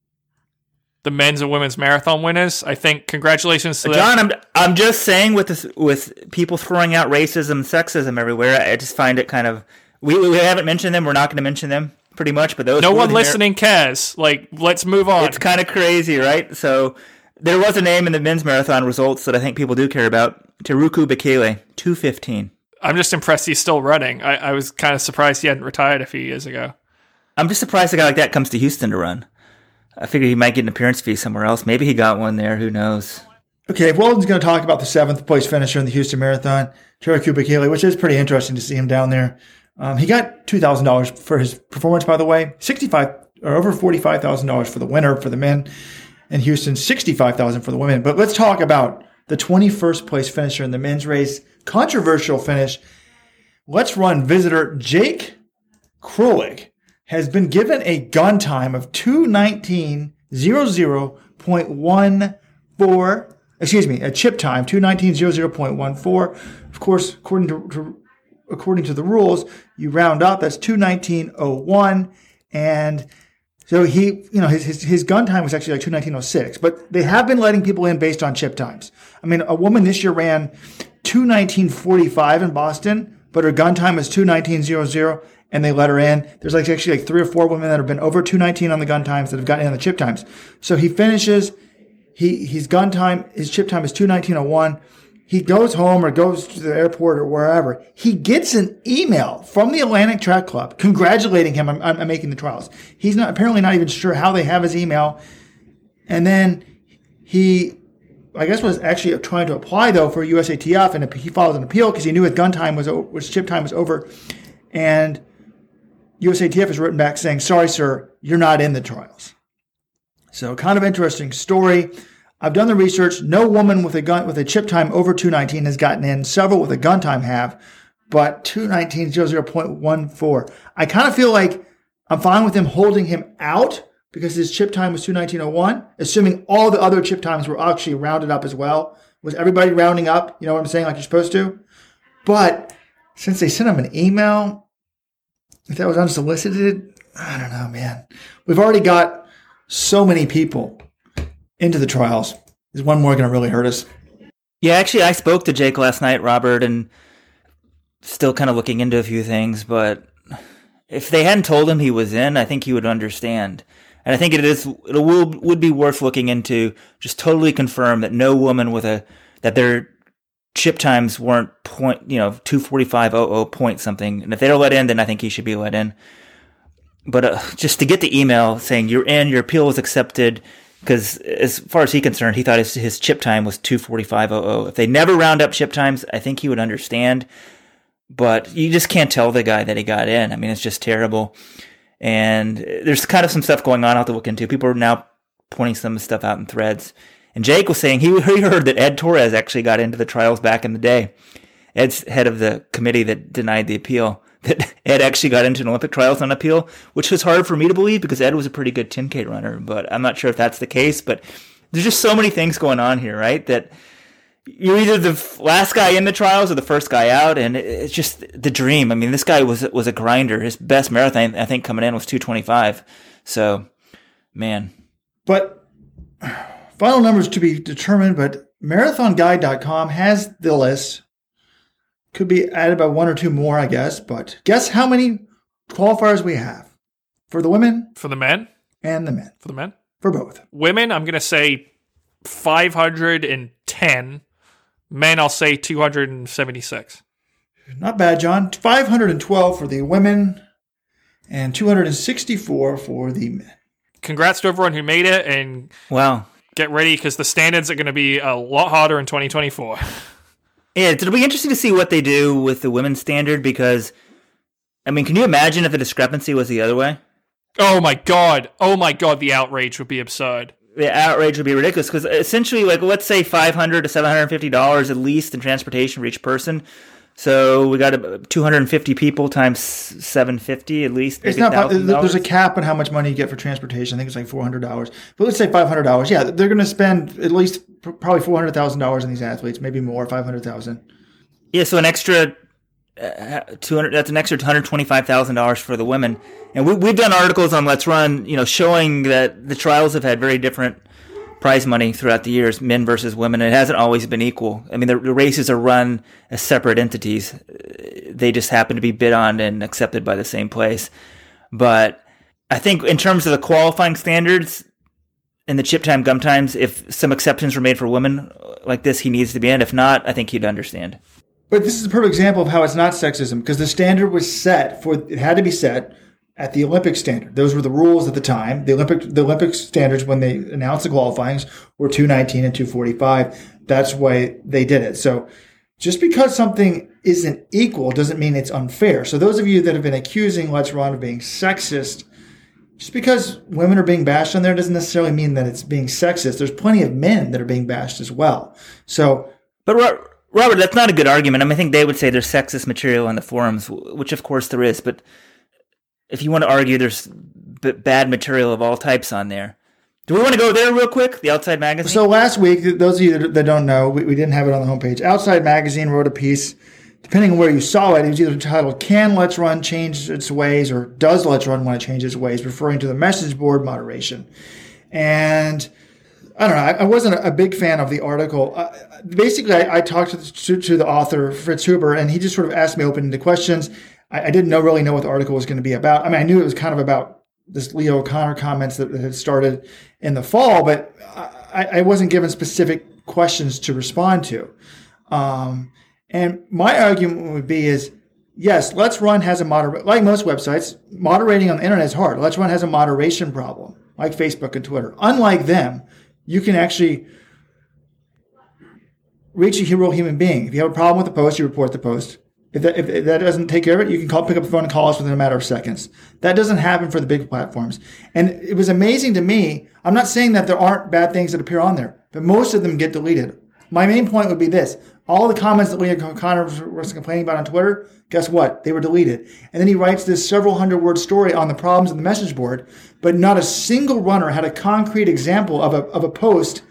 the men's and women's marathon winners. I think congratulations to uh, them. John, I'm I'm just saying with this, with people throwing out racism, sexism everywhere. I just find it kind of we we haven't mentioned them. We're not going to mention them pretty much. But those No one the Mar- listening cares. Like, let's move on. It's kind of crazy, right? So there was a name in the men's marathon results that I think people do care about. Tariku Bekele, two fifteen. I'm just impressed he's still running. I, I was kind of surprised he hadn't retired a few years ago. I'm just surprised a guy like that comes to Houston to run. I figured he might get an appearance fee somewhere else. Maybe he got one there. Who knows? Okay, if Weldon's going to talk about the seventh place finisher in the Houston Marathon, Tariku Bekele, which is pretty interesting to see him down there. Um, he got two thousand dollars for his performance, by the way. Sixty-five or over forty-five thousand dollars for the winner for the men, and Houston sixty-five thousand for the women. But let's talk about the twenty-first place finisher in the men's race. Controversial finish. Let's run visitor Jake Krolik has been given a gun time of 219.00.14 excuse me, a chip time, 219.00.14. Of course, according to, to according to the rules, you round up, that's 219.01. And so he, you know, his, his, his gun time was actually like 219.06, but they have been letting people in based on chip times. I mean, a woman this year ran 219.45 in Boston. but her gun time is 219.00 and they let her in. There's like actually like three or four women that have been over 219 on the gun times that have gotten in on the chip times. So he finishes, he, his gun time, his chip time is 219.01. He goes home or goes to the airport or wherever. He gets an email from the Atlanta Track Club congratulating him on, on making the trials. He's not apparently not even sure how they have his email. And then he I guess was actually trying to apply though for USATF, and he filed an appeal because he knew his gun time was his chip time was over, and USATF has written back saying, "Sorry, sir, you're not in the trials." So, kind of interesting story. I've done the research. No woman with a gun with a chip time over 219 has gotten in. Several with a gun time have, but 219 0.14. I kind of feel like I'm fine with him holding him out because his chip time was 219.01, assuming all the other chip times were actually rounded up as well. Was everybody rounding up? You know what I'm saying? Like you're supposed to? But since they sent him an email, if that was unsolicited, I don't know, man. We've already got so many people into the trials. Is one more going to really hurt us? Yeah, actually, I spoke to Jake last night, Robert, and still kind of looking into a few things. But if they hadn't told him he was in, I think he would understand. And I think it is it will would be worth looking into just totally confirm that no woman with a that their chip times weren't point you know two forty five oh oh point something. And if they're let in, then I think he should be let in. But uh, just to get the email saying you're in, your appeal was accepted, because as far as he's concerned, he thought his, his chip time was two forty five oh oh. If they never round up chip times, I think he would understand. But you just can't tell the guy that he got in. I mean, it's just terrible. And there's kind of some stuff going on I'll have to look into. People are now pointing some stuff out in threads. And Jake was saying he, he heard that Ed Torres actually got into the trials back in the day. Ed's head of the committee that denied the appeal. That Ed actually got into an Olympic trials on appeal, which was hard for me to believe because Ed was a pretty good 10K runner. But I'm not sure if that's the case. But there's just so many things going on here, right? That you're either the last guy in the trials or the first guy out, and it's just the dream. I mean, this guy was was a grinder. His best marathon, I think, coming in was 225. So, man. But final numbers to be determined. But marathonguide.com has the list. Could be added by one or two more, I guess. But guess how many qualifiers we have for the women, for the men, and the men. For the men, for both women. I'm going to say 510 Men, I'll say 276. Not bad, John. 512 for the women and 264 for the men. Congrats to everyone who made it and wow. Get ready because the standards are going to be a lot harder in 2024. Yeah, it'll be interesting to see what they do with the women's standard because, I mean, can you imagine if the discrepancy was the other way? Oh my god! Oh my god! The outrage would be absurd the outrage would be ridiculous because essentially, like, let's say five hundred to seven hundred fifty dollars at least in transportation for each person. So we got two hundred and fifty people times seven fifty at least. It's not. There's a cap on how much money you get for transportation. I think it's like four hundred dollars. But let's say five hundred dollars. Yeah, they're going to spend at least probably four hundred thousand dollars on these athletes, maybe more, five hundred thousand. Yeah, so an extra uh, 200 that's an extra $125,000 for the women. And we we've done articles on Let's Run, you know, showing that the trials have had very different prize money throughout the years, men versus women. It hasn't always been equal. I mean, the, the races are run as separate entities. They just happen to be bid on and accepted by the same place. But I think in terms of the qualifying standards and the chip time gum times, if some exceptions were made for women like this, he needs to be in. If not, I think he'd understand. But this is a perfect example of how it's not sexism because the standard was set for it had to be set at the Olympic standard. Those were the rules at the time. The Olympic the Olympic standards when they announced the qualifyings were 219 and 245. That's why they did it. So just because something isn't equal doesn't mean it's unfair. So those of you that have been accusing Let's Run of being sexist, just because women are being bashed on there doesn't necessarily mean that it's being sexist. There's plenty of men that are being bashed as well. So, but Robert, that's not a good argument. I mean, I think they would say there's sexist material on the forums, which of course there is. But if you want to argue there's b- bad material of all types on there, do we want to go there real quick? The Outside Magazine. So last week, those of you that don't know, we, we didn't have it on the homepage. Outside Magazine wrote a piece. Depending on where you saw it, it was either titled "Can Let's Run change its ways?" or "Does Let's Run want to change its ways?" referring to the message board moderation. And I don't know. I, I wasn't a big fan of the article. Uh, basically, I, I talked to the, to, to, the author Fritz Huber, and he just sort of asked me open-ended questions. I, I didn't know really know what the article was going to be about. I mean, I knew it was kind of about this Leah O'Connor comments that, that had started in the fall, but I, I wasn't given specific questions to respond to. Um, and my argument would be is yes, Let's Run has a moder like most websites, moderating on the internet is hard. Let's Run has a moderation problem, like Facebook and Twitter. Unlike them, you can actually reach a real human being. If you have a problem with the post, you report the post. If that, if that doesn't take care of it, you can call, pick up the phone and call us within a matter of seconds. That doesn't happen for the big platforms. And it was amazing to me. I'm not saying that there aren't bad things that appear on there, but most of them get deleted. My main point would be this. All the comments that Leah O'Connor was complaining about on Twitter, guess what? They were deleted. And then he writes this several hundred word story on the problems in the message board, but not a single runner had a concrete example of a, of a post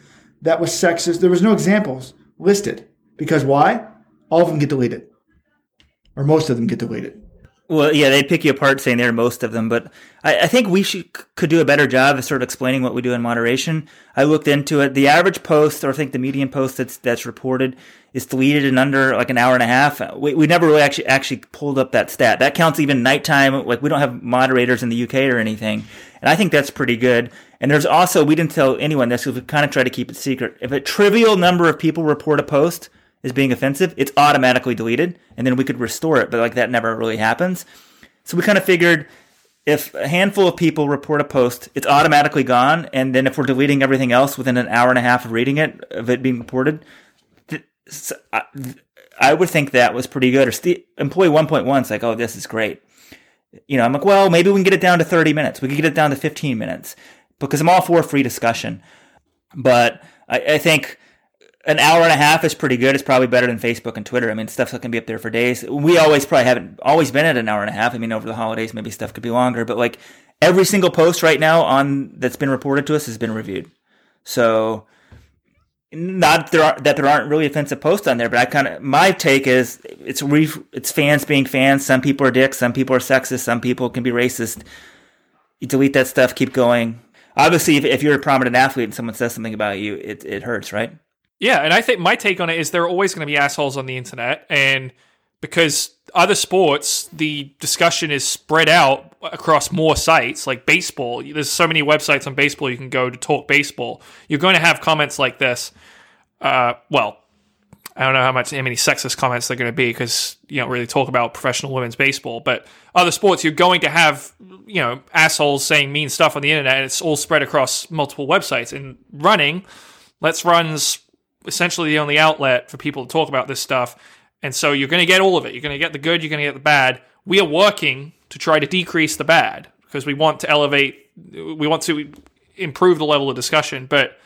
that was sexist. There was no examples listed. Because why? All of them get deleted or most of them get deleted. Well, yeah, they pick you apart saying they're most of them, but I, I, think we should could do a better job of sort of explaining what we do in moderation. I looked into it. The average post, or I think the median post that's that's reported, is deleted in under like an hour and a half. Uh, we, we never really actually actually pulled up that stat. That counts even nighttime. Like we don't have moderators in the UK or anything, and I think that's pretty good. And there's also we didn't tell anyone this because we kind of try to keep it secret. If a trivial number of people report a post is being offensive, it's automatically deleted, and then we could restore it. But like that never really happens. So we kind of figured if a handful of people report a post, it's automatically gone, and then if we're deleting everything else within an hour and a half of reading it, of it being reported, I would think that was pretty good. Or Steve, employee 1.1 is like, oh, this is great. You know, I'm like, well, maybe we can get it down to 30 minutes. We can get it down to 15 minutes because I'm all for free discussion. But I, I think an hour and a half is pretty good. It's probably better than Facebook and Twitter. I mean, stuff can be up there for days. We always probably haven't always been at an hour and a half. I mean, over the holidays, maybe stuff could be longer, but like every single post right now on that's been reported to us has been reviewed. So, not there are, that there aren't really offensive posts on there, but I kind of my take is it's re, it's fans being fans. Some people are dicks, some people are sexist, some people can be racist. You delete that stuff, keep going. Obviously, if, if you're a prominent athlete and someone says something about you, it it hurts, right? Yeah, and I think my take on it is there are always going to be assholes on the internet, and because other sports, the discussion is spread out across more sites, like baseball. There's so many websites on baseball you can go to talk baseball. You're going to have comments like this. Uh, well, I don't know how much how many sexist comments they're going to be because you don't really talk about professional women's baseball. But other sports, you're going to have you know assholes saying mean stuff on the internet, and it's all spread across multiple websites. And running, Let's Run's essentially the only outlet for people to talk about this stuff. And so you're going to get all of it. You're going to get the good, you're going to get the bad. We are working to try to decrease the bad because we want to elevate, we want to improve the level of discussion, but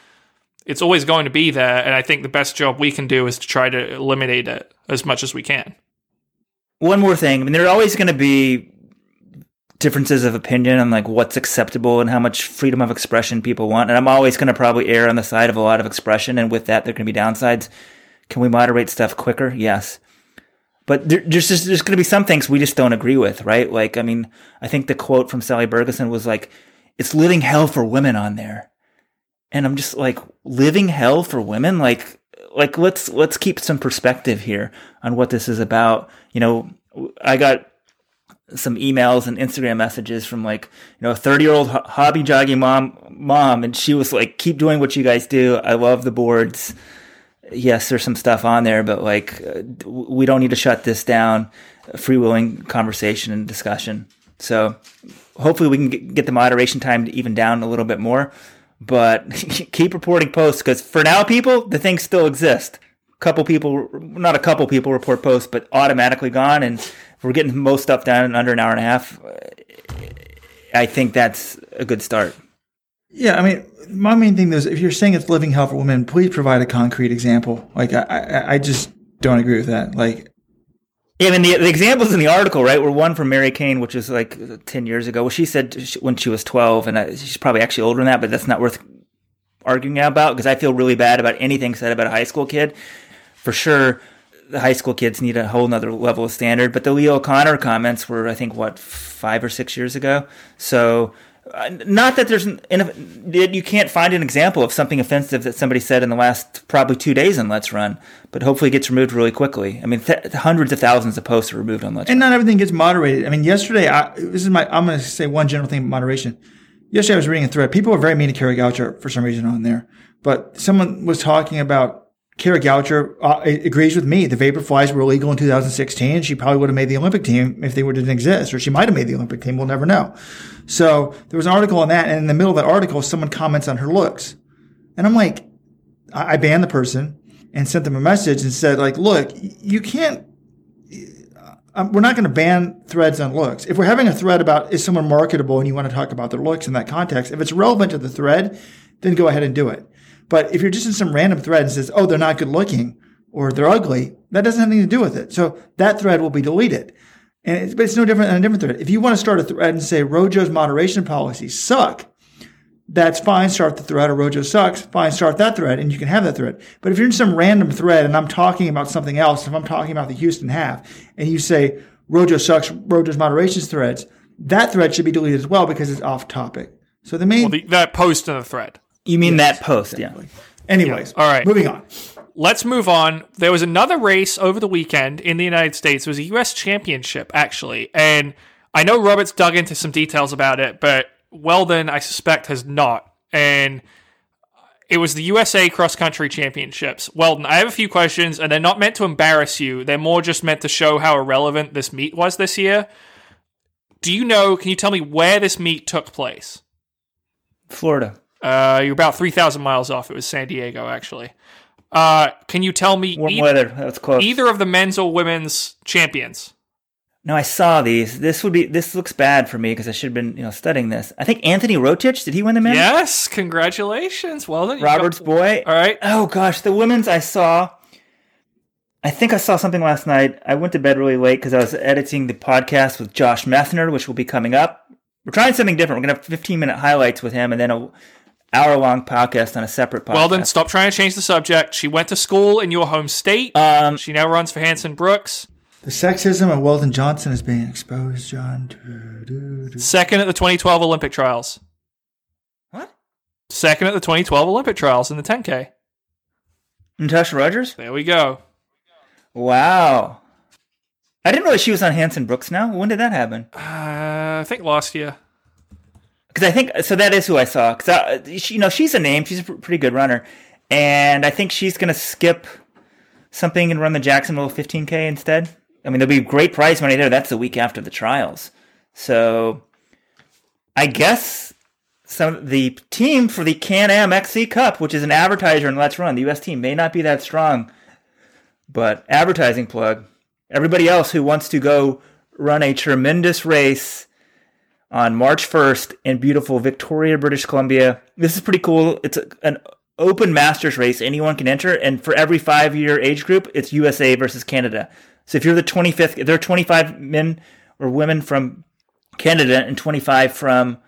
it's always going to be there. And I think the best job we can do is to try to eliminate it as much as we can. One more thing. I mean, there are always going to be differences of opinion on like what's acceptable and how much freedom of expression people want. And I'm always going to probably err on the side of a lot of expression. And with that, there can be downsides. Can we moderate stuff quicker? Yes. But there, there's just, there's going to be some things we just don't agree with, right? Like, I mean, I think the quote from Sally Bergesen was like, it's living hell for women on there. And I'm just like, living hell for women? Like, like let's, let's keep some perspective here on what this is about. You know, I got some emails and Instagram messages from like you know a 30 year old hobby jogging mom mom and she was like keep doing what you guys do. I love the boards. Yes there's some stuff on there but like uh, we don't need to shut this down. Freewheeling conversation and discussion. So hopefully we can get the moderation time to even down a little bit more but keep reporting posts because for now people the things still exist. Couple people not a couple people report posts but automatically gone and we're getting most stuff done in under an hour and a half, I think that's a good start. Yeah, I mean, my main thing is if you're saying it's living hell for women, please provide a concrete example. Like, I, I, I just don't agree with that. Like, yeah, I mean, the, the, examples in the article, right, were one from Mary Cain, which was like 10 years ago. Well, she said she, when she was 12, and I, she's probably actually older than that, but that's not worth arguing about because I feel really bad about anything said about a high school kid. For sure, the high school kids need a whole nother level of standard. But the Leah O'Connor comments were, I think, what five or six years ago. So uh, not that there's an, you can't find an example of something offensive that somebody said in the last probably two days on Let's Run, but hopefully it gets removed really quickly. I mean, th- hundreds of thousands of posts are removed on Let's Run. and Run. not everything gets moderated. I mean, yesterday, I, this is my, I'm going to say one general thing about moderation. Yesterday, I was reading a thread. People were very mean to Kara Goucher for some reason on there, but someone was talking about Kara Goucher uh, agrees with me. The Vaporflies were illegal in 2016. She probably would have made the Olympic team if they were didn't exist, or she might have made the Olympic team. We'll never know. So there was an article on that, and in the middle of that article, someone comments on her looks, and I'm like, I, I banned the person and sent them a message and said, like, look, you can't. Um, we're not going to ban threads on looks. If we're having a thread about is someone marketable and you want to talk about their looks in that context, if it's relevant to the thread, then go ahead and do it. But if you're just in some random thread and says, oh, they're not good looking or they're ugly, that doesn't have anything to do with it. So that thread will be deleted. And it's, but it's no different than a different thread. If you want to start a thread and say Rojo's moderation policies suck, that's fine. Start the thread or Rojo sucks. Fine. Start that thread and you can have that thread. But if you're in some random thread and I'm talking about something else, if I'm talking about the Houston half and you say Rojo sucks, Rojo's moderations threads, that thread should be deleted as well because it's off topic. So the main, Well, the, that post in the thread. You mean that post? Yeah. anyways, All right. moving on. Let's move on. There was another race over the weekend in the United States. It was a U.S. championship, actually. And I know Robert's dug into some details about it, but Weldon, I suspect, has not. And it was the USA Cross Country Championships. Weldon, I have a few questions, and they're not meant to embarrass you. They're more just meant to show how irrelevant this meet was this year. Do you know, can you tell me where this meet took place? Florida. Uh, you're about 3,000 miles off. It was San Diego, actually. Uh, can you tell me Warm eith- weather. That's close. either of the men's or women's champions? No, I saw these. This would be. This looks bad for me because I should have been, you know, studying this. I think Anthony Rotich did he win the men's? Yes, congratulations. Well done. You Robert's got- boy. All right. Oh gosh, the women's I saw. I think I saw something last night. I went to bed really late because I was editing the podcast with Josh Methner, which will be coming up. We're trying something different. We're gonna have 15 minute highlights with him, and then a hour long podcast on a separate podcast. Well then Stop trying to change the subject. She went to school in your home state. Um, she now runs for Hanson Brooks. The sexism of Weldon Johnson is being exposed, John. Do, do, do. Second at the 2012 Olympic trials. what? Second at the 2012 Olympic trials in the 10K. Natosha Rogers? There we go. Wow. I didn't realize she was on Hanson Brooks now. When did that happen? Uh, I think last year. Because I think so. That is who I saw. Because uh, you know she's a name. She's a pr- pretty good runner, and I think she's going to skip something and run the Jacksonville 15k instead. I mean, there'll be great prize money there. That's the week after the trials, so I guess some the team for the Can-Am XC Cup, which is an advertiser in Let's Run, the U.S. team may not be that strong, but advertising plug. Everybody else who wants to go run a tremendous race on March 1st in beautiful Victoria, British Columbia. This is pretty cool. It's a, an open masters race. Anyone can enter. And for every five year age group, it's USA versus Canada. So if you're the 25th, if there are 25 men or women from Canada and 25 from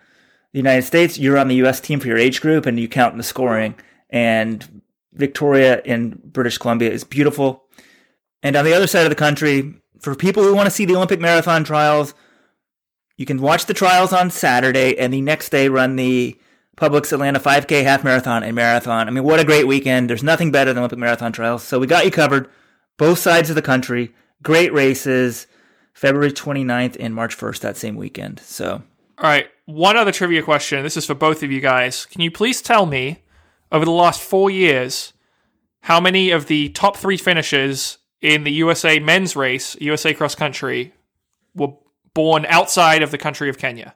the United States, you're on the US team for your age group and you count in the scoring. And Victoria in British Columbia is beautiful. And on the other side of the country, for people who want to see the Olympic marathon trials, you can watch the trials on Saturday and the next day run the Publix Atlanta 5K half marathon and marathon. I mean, what a great weekend. There's nothing better than Olympic marathon trials. So we got you covered. Both sides of the country. Great races. February 29th and March 1st that same weekend. So All right. One other trivia question. This is for both of you guys. Can you please tell me, over the last four years, how many of the top three finishes in the USA men's race, USA cross country, were born outside of the country of Kenya?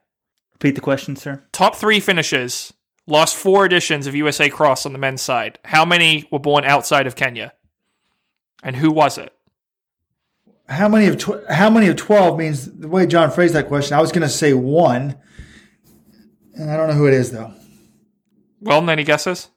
repeat the question, sir. Top three finishes, lost four editions of USA cross on the men's side. How many were born outside of Kenya? And who was it? How many of tw- how many of twelve means the way John phrased that question? I was going to say one, and I don't know who it is though. Well, any guesses?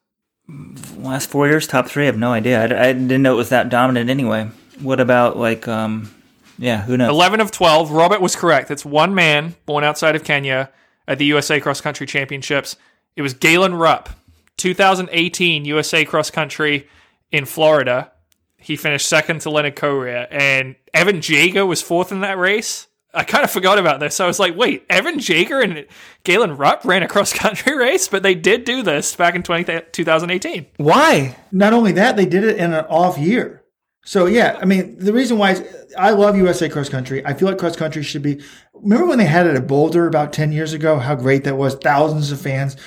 Last four years, top three. I have no idea. I, I didn't know it was that dominant anyway. What about like, um, yeah, who knows? 11 of 12. Robert was correct. It's one man born outside of Kenya at the USA Cross Country Championships. It was Galen Rupp, 2018 USA Cross Country in Florida. He finished second to Leonard Korir, and Evan Jager was fourth in that race. I kind of forgot about this. I was like, wait, Evan Jager and Galen Rupp ran a cross country race, but they did do this back in 20, 2018. Why? Not only that, they did it in an off year. So yeah, I mean, the reason why is I love USA cross country. I feel like cross country should be. Remember when they had it at Boulder about ten years ago? How great that was! Thousands of fans.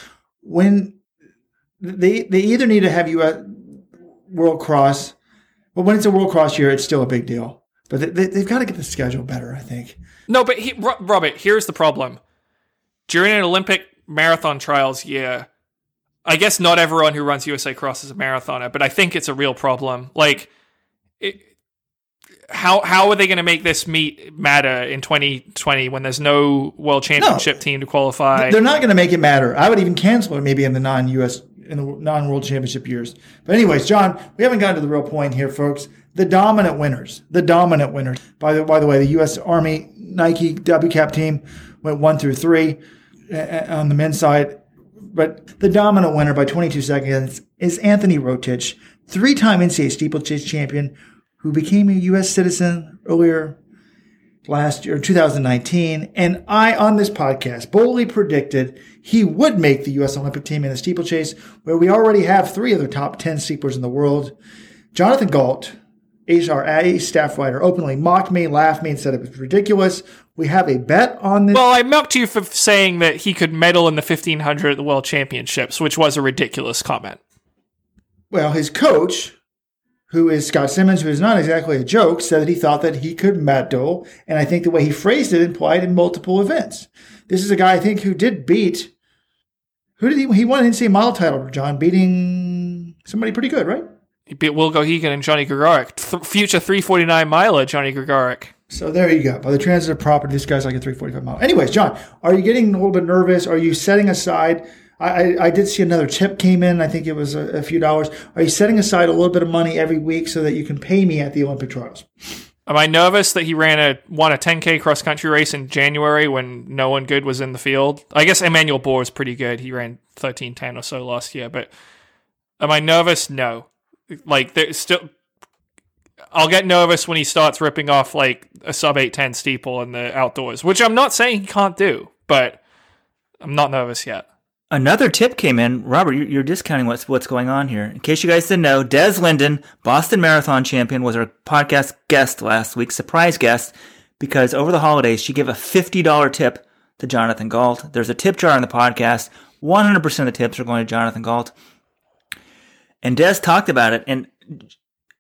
When they they either need to have US World Cross, but when it's a World Cross year, it's still a big deal. But they, have got to get the schedule better. I think. No, but he, Robert, here's the problem. During an Olympic marathon trials year, I guess not everyone who runs USA Cross is a marathoner, but I think it's a real problem. Like it, how how are they going to make this meet matter in 2020 when there's no world championship no, team to qualify? They're not going to make it matter. I would even cancel it maybe in the non-US in the non-world championship years. But anyways, John, we haven't gotten to the real point here, folks. The dominant winners, the dominant winners. By the by the way, the U.S. Army Nike WCAP team went one through three on the men's side. But the dominant winner by 22 seconds is Anthony Rotich, three-time NCAA steeplechase champion, who became a U.S. citizen earlier last year, 2019. And I, on this podcast, boldly predicted he would make the U.S. Olympic team in the steeplechase, where we already have three of the top 10 steeplers in the world. Jonathan Gault, HRA staff writer, openly mocked me, laughed me, and said it was ridiculous. We have a bet on this. Well, I mocked you for saying that he could medal in the 1500 at the World Championships, which was a ridiculous comment. Well, his coach, who is Scott Simmons, who is not exactly a joke, said that he thought that he could medal. And I think the way he phrased it implied in multiple events. This is a guy, I think, who did beat, who did he, he won an NCAA model title, John, beating somebody pretty good, right? He beat Will Geoghegan and Johnny Gregorek. Th- future 349 miler, Johnny Gregorek. So there you go. By the transitive property, this guy's like a 345 mile. Anyways, John, are you getting a little bit nervous? Are you setting aside I, I did see another tip came in. I think it was a, a few dollars. Are you setting aside a little bit of money every week so that you can pay me at the Olympic trials? Am I nervous that he ran a won a 10k cross country race in January when no one good was in the field? I guess Emmanuel Bor is pretty good. He ran 13:10 or so last year, but am I nervous? No. Like there's still I'll get nervous when he starts ripping off like a sub 810 steeple in the outdoors, which I'm not saying he can't do, but I'm not nervous yet. Another tip came in. Robert, you're discounting what's what's going on here. In case you guys didn't know, Des Linden, Boston Marathon champion, was our podcast guest last week, surprise guest, because over the holidays she gave a $50 tip to Jonathan Gault. There's a tip jar on the podcast. 100% of the tips are going to Jonathan Gault. And Des talked about it. And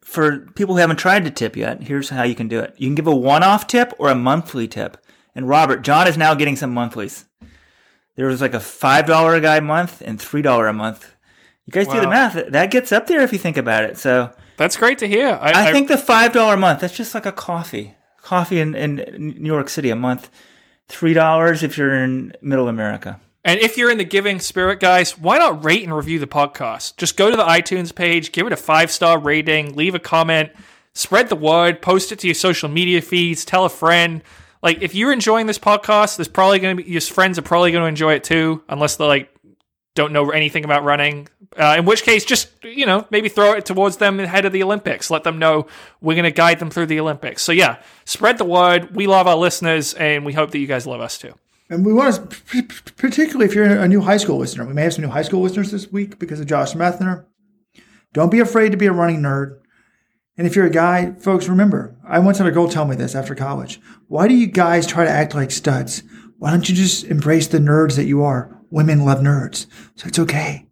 for people who haven't tried to tip yet, here's how you can do it. You can give a one-off tip or a monthly tip. And Robert, John is now getting some monthlies. There was like a five dollar a guy month and three dollar a month. You guys wow. do the math. That gets up there if you think about it. So that's great to hear. I, I, I think the five dollar a month. That's just like a coffee. Coffee in, in New York City a month. Three dollars if you're in Middle America. And if you're in the giving spirit, guys, why not rate and review the podcast? Just go to the iTunes page, give it a five star rating, leave a comment, spread the word, post it to your social media feeds, tell a friend like if you're enjoying this podcast, there's probably going to be your friends are probably going to enjoy it too, unless they like don't know anything about running. Uh, in which case, just you know, maybe throw it towards them ahead of the Olympics. Let them know we're going to guide them through the Olympics. So yeah, spread the word. We love our listeners, and we hope that you guys love us too. And we want to, particularly if you're a new high school listener, we may have some new high school listeners this week because of Josh Methner. Don't be afraid to be a running nerd. And if you're a guy, folks, remember, I once had a girl tell me this after college. Why do you guys try to act like studs? Why don't you just embrace the nerds that you are? Women love nerds. So it's okay.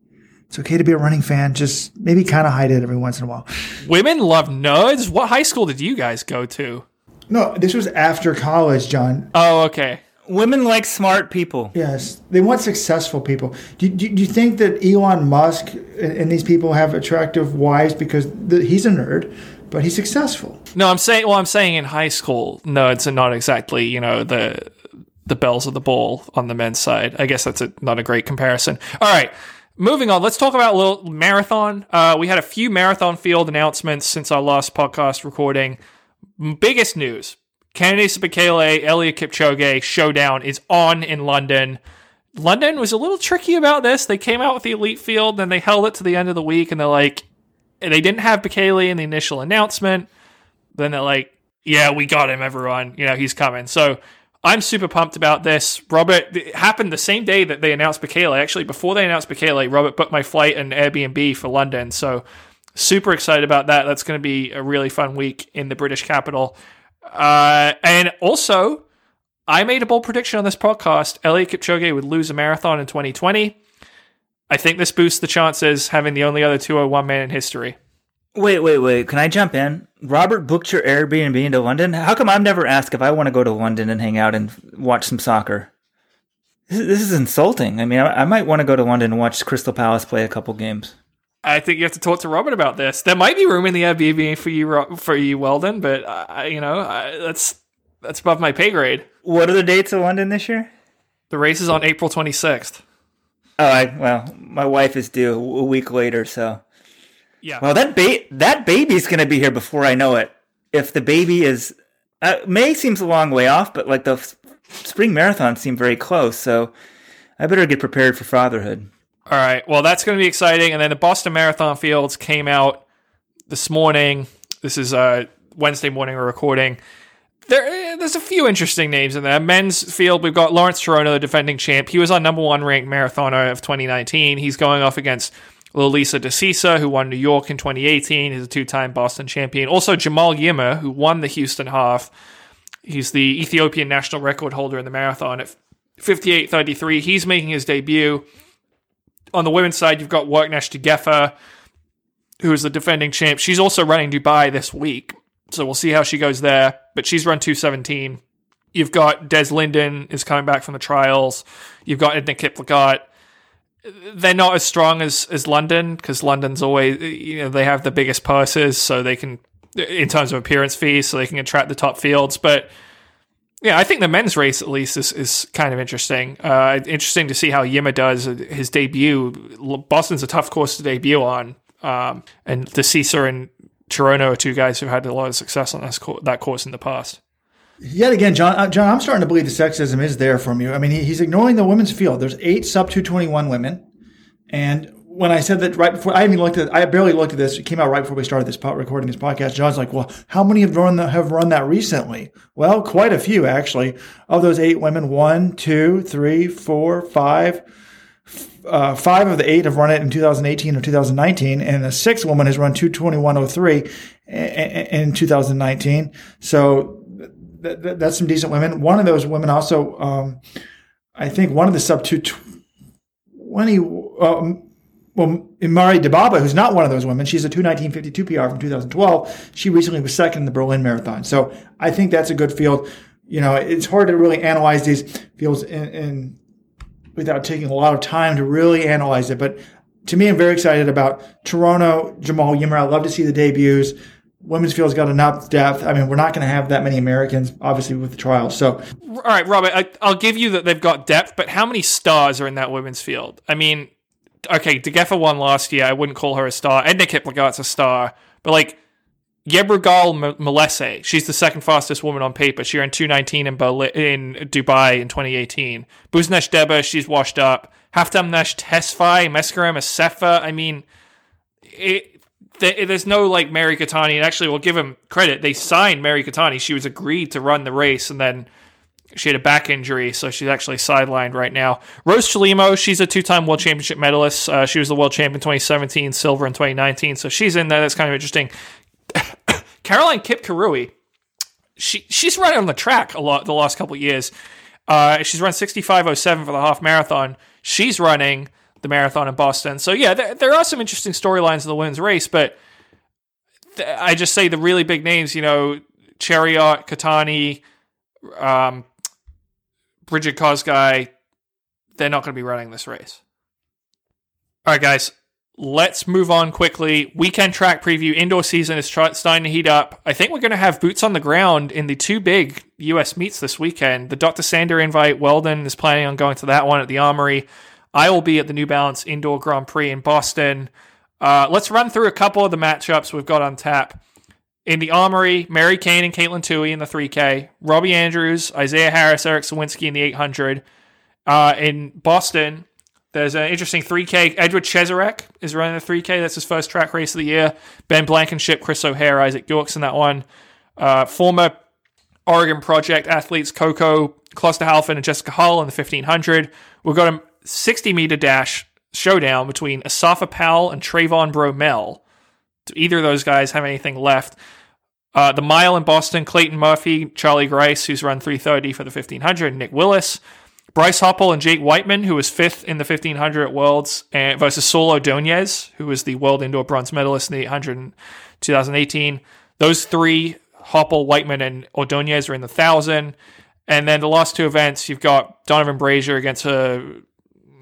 It's okay to be a running fan. Just maybe kind of hide it every once in a while. Women love nerds? What high school did you guys go to? No, this was after college, John. Oh, okay. Women like smart people. Yes, they want successful people. Do, do, do you think that Elon Musk and, and, these people have attractive wives because the, he's a nerd? But he's successful. No, I'm saying. Well, I'm saying in high school, No, it's not exactly you know the the bells of the ball on the men's side. I guess that's a, not a great comparison. All right. Moving on, let's talk about a little marathon. Uh, we had a few marathon field announcements since our last podcast recording. Biggest news Kenenisa Bekele, Eliud Kipchoge showdown is on in London. London was a little tricky about this. They came out with the elite field, then they held it to the end of the week, and they're like, they didn't have Bekele in the initial announcement. Then they're like, yeah, we got him, everyone. You know, he's coming. So I'm super pumped about this. Robert, it happened the same day that they announced Bekele. Actually, before they announced Bekele, Robert booked my flight and Airbnb for London. So super excited about that. That's going to be a really fun week in the British capital. Uh, and also, I made a bold prediction on this podcast. Eliud Kipchoge would lose a marathon in 2020. I think this boosts the chances having the only other 201 man in history. Wait, wait, wait. Can I jump in? Robert booked your Airbnb into London. How come I've never asked if I want to go to London and hang out and watch some soccer? This is, this is insulting. I mean, I, I might want to go to London and watch Crystal Palace play a couple games. I think you have to talk to Robert about this. There might be room in the Airbnb for you, for you, Weldon, but uh, you know I, that's that's above my pay grade. What are the dates of London this year? The race is on April 26th. Oh, I, well, my wife is due a week later, so Yeah. Well, that ba- that baby's gonna be here before I know it. If the baby is uh, May seems a long way off, but like the f- spring marathon seem very close, so I better get prepared for fatherhood. All right. Well, that's going to be exciting. And then the Boston Marathon fields came out this morning. This is uh, Wednesday morning we're recording. There, eh, there's a few interesting names in there. Men's field, we've got Lawrence Cherono, the defending champ. He was our number one ranked marathoner of 2019. He's going off against Lelisa Desisa, who won New York in 2018. He's a two-time Boston champion. Also, Jemal Yimer, who won the Houston half. He's the Ethiopian national record holder in the marathon at 58.33. He's making his debut on the women's side, you've got Worknesh Gefa, who is the defending champ. She's also running Dubai this week, so we'll see how she goes there. But she's run 217. You've got Des Linden is coming back from the trials. You've got Edna Kiplagat. They're not as strong as as London because London's always you know they have the biggest purses, so they can in terms of appearance fees, so they can attract the top fields. But yeah, I think the men's race at least is, is kind of interesting. Uh, interesting to see how Yimer does his debut. Boston's a tough course to debut on, um, and Desisa and Cherono are two guys who've had a lot of success on co- that course in the past. Yet again, John, uh, John, I'm starting to believe the sexism is there from you. I mean, he, he's ignoring the women's field. There's eight sub 221 women. And when I said that right before, I even looked at, I barely looked at this. It came out right before we started this recording this podcast. John's like, well, how many have run, the, have run that recently? Well, quite a few actually. Of those eight women, one, two, three, four, five, uh, five of the eight have run it in 2018 or 2019, and the sixth woman has run 221.03 in 2019. So th- th- that's some decent women. One of those women also, um, I think, one of the sub 220. Um, well, Mare Dibaba, who's not one of those women, she's a 219.52 PR from 2012. She recently was second in the Berlin Marathon. So I think that's a good field. You know, it's hard to really analyze these fields in, in without taking a lot of time to really analyze it. But to me, I'm very excited about Toronto, Jemal Yimer. I'd love to see the debuts. Women's field's got enough depth. I mean, we're not going to have that many Americans, obviously, with the trials. So, all right, Robert, I, I'll give you that they've got depth, but how many stars are in that women's field? I mean, okay, Degefa won last year. I wouldn't call her a star. Edna Kiplagat's a star, but like Yebrgual Melese, she's the second fastest woman on paper. She ran 219 in Berlin, in Dubai in 2018. Buzunesh Deba, she's washed up. Haftamnesh Tesfaye, Meskerem Assefa. I mean, it, there's no like Mary Keitany. And actually, we'll give him credit. They signed Mary Keitany. She was agreed to run the race, and then she had a back injury, so she's actually sidelined right now. Rose Chelimo, she's a two-time World Championship medalist. Uh, she was the World Champion 2017, silver in 2019, so she's in there. That's kind of interesting. Caroline Kipkirui, she she's running on the track a lot the last couple of years. Uh, she's run 65.07 for the half marathon. She's running the marathon in Boston. So yeah, there, there are some interesting storylines in the women's race, but th- I just say the really big names, you know, Chariot, Keitany, um, Brigid Kosgei, they're not going to be running this race. All right, guys, let's move on quickly. Weekend track preview. Indoor season is starting to heat up. I think we're going to have boots on the ground in the two big U.S. meets this weekend. The Dr. Sander invite, Weldon is planning on going to that one at the Armory. I will be at the New Balance Indoor Grand Prix in Boston. Uh, let's run through a couple of the matchups we've got on tap. In the Armory, Mary Cain and Katelyn Tuohy in the 3K, Robbie Andrews, Isaiah Harris, Erik Sowinski in the 800. Uh, in Boston, there's an interesting 3K. Edward Cheserek is running the 3K. That's his first track race of the year. Ben Blankenship, Chris O'Hare, Izaic Yorks in that one. Uh, former Oregon Project athletes Coco Klosterhalfen and Jessica Hull in the 1500. We've got a 60 meter dash showdown between Asafa Powell and Trayvon Bromell. Do either of those guys have anything left? Uh, the mile in Boston, Clayton Murphy, Charlie Grice, who's run 330 for the 1500, Nick Willis, Bryce Hoppel and Jake Wightman, who was fifth in the 1500 at Worlds, versus Saul Ordonez, who was the World Indoor Bronze Medalist in the 800 in 2018. Those three, Hoppel, Wightman, and Ordonez, are in the 1000. And then the last two events, you've got Donovan Brazier against a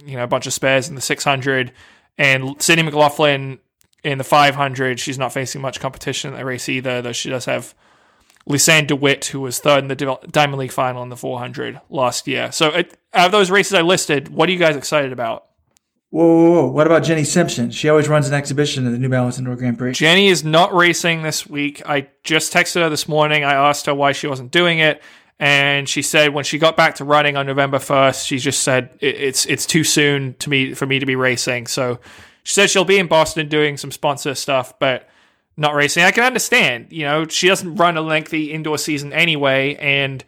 you know a bunch of spares in the 600, and Sydney McLaughlin in the 500. She's not facing much competition in the race either, though she does have Lisanne de Witte, who was third in the Diamond League final in the 400 last year. So, it, out of those races I listed, what are you guys excited about? Whoa, whoa, whoa, What about Jenny Simpson? She always runs an exhibition at the New Balance Indoor Grand Prix. Jenny is not racing this week. I just texted her this morning. I asked her why she wasn't doing it. And she said when she got back to running on November 1st, she just said it's it's too soon to me for me to be racing. So she said she'll be in Boston doing some sponsor stuff, but not racing. I can understand. You know, she doesn't run a lengthy indoor season anyway, and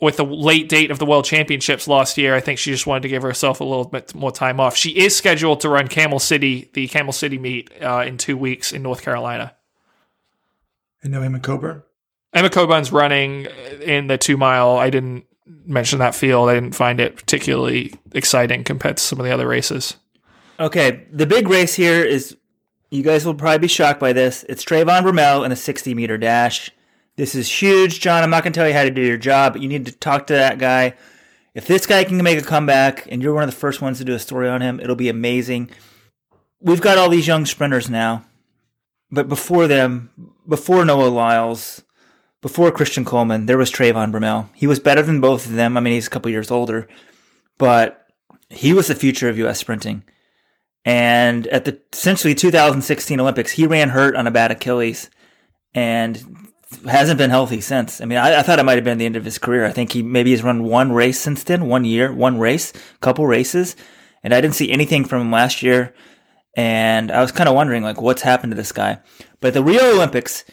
with the late date of the World Championships last year, I think she just wanted to give herself a little bit more time off. She is scheduled to run Camel City, the Camel City meet, uh, in two weeks in North Carolina. And no Emma Coburn. Emma Coburn's running in the two mile. I didn't mention that field. I didn't find it particularly exciting compared to some of the other races. Okay, the big race here is you guys will probably be shocked by this. It's Trayvon Bromell in a 60 meter dash. This is huge, John. I'm not going to tell you how to do your job, but you need to talk to that guy. If this guy can make a comeback and you're one of the first ones to do a story on him, it'll be amazing. We've got all these young sprinters now, but before them, before Noah Lyles, before Christian Coleman, there was Trayvon Bromell. He was better than both of them. I mean, he's a couple years older, but he was the future of U.S. sprinting. And at the essentially 2016 Olympics, he ran hurt on a bad Achilles and hasn't been healthy since. I mean, I, I thought it might have been the end of his career. I think he maybe has run one race since then, one year, one race, couple races, and I didn't see anything from him last year. And I was kind of wondering, like, what's happened to this guy? But the Rio Olympics,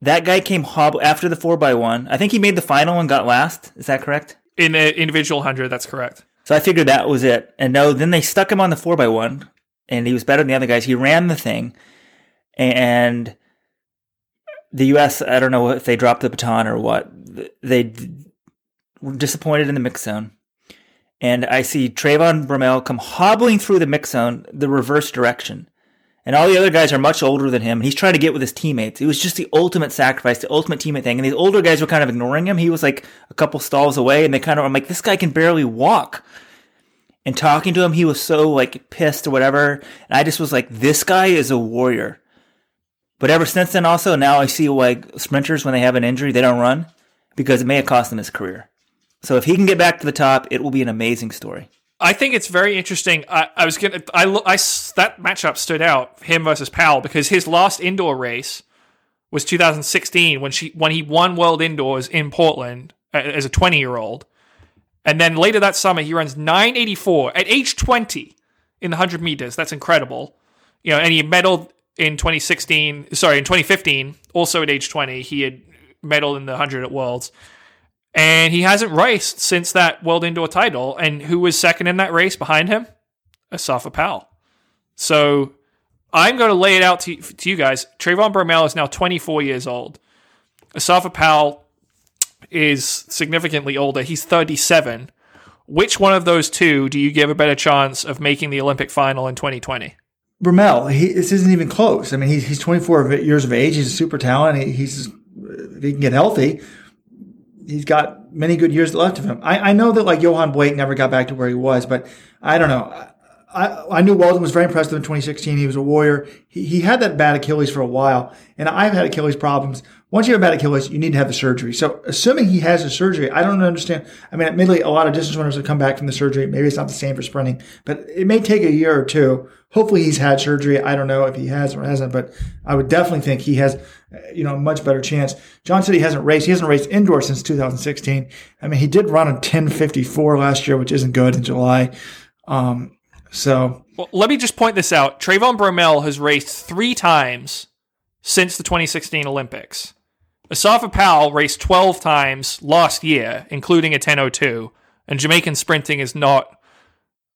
that guy came hobble after the four by one. I think he made the final and got last. Is that correct? In the individual hundred, that's correct. So I figured that was it. And no, then they stuck him on the four by one, and he was better than the other guys. He ran the thing, and the U.S. I don't know if they dropped the baton or what. They were disappointed in the mix zone, and I see Trayvon Bromell come hobbling through the mix zone the reverse direction. And all the other guys are much older than him. He's trying to get with his teammates. It was just the ultimate sacrifice, the ultimate teammate thing. And these older guys were kind of ignoring him. He was like a couple stalls away, and they kind of, I'm like, this guy can barely walk. And talking to him, he was so like pissed or whatever. And I just was like, this guy is a warrior. But ever since then, also, now I see like sprinters, when they have an injury, they don't run because it may have cost them his career. So if he can get back to the top, it will be an amazing story. I think it's very interesting. I, I was gonna, I, I, that matchup stood out, him versus Powell, because his last indoor race was 2016 when she when he won World Indoors in Portland as a 20 year old, and then later that summer he runs 984 at age 20 in the 100 meters. That's incredible, you know. And he medaled in 2016. Sorry, in 2015, also at age 20, he had medaled in the 100 at Worlds and he hasn't raced since that World Indoor title. And who was second in that race behind him? Asafa Powell. So I'm going to lay it out to, to you guys. Trayvon Bromell is now 24 years old. Asafa Powell is significantly older. He's 37. Which one of those two do you give a better chance of making the Olympic final in 2020? Bromell, he, this isn't even close. I mean, he's, he's 24 years of age. He's a super talent. He, he's if he can get healthy, he's got many good years left of him. I, I know that like Yohan Blake never got back to where he was, but I don't know. I, I knew Walden was very him in 2016. He was a warrior. He, he had that bad Achilles for a while, and I've had Achilles problems. Once you have a bad Achilles, you need to have the surgery. So, assuming he has the surgery, I don't understand. I mean, admittedly, a lot of distance runners have come back from the surgery. Maybe it's not the same for sprinting, but it may take a year or two. Hopefully, he's had surgery. I don't know if he has or hasn't, but I would definitely think he has, you know, a much better chance. John said he hasn't raced. He hasn't raced indoor since 2016. I mean, he did run a 1054 last year, which isn't good in July. Um, so, well, let me just point this out. Trayvon Bromell has raced three times since the 2016 Olympics Asafa Powell raced 12 times last year, including a 10.02, and Jamaican sprinting is not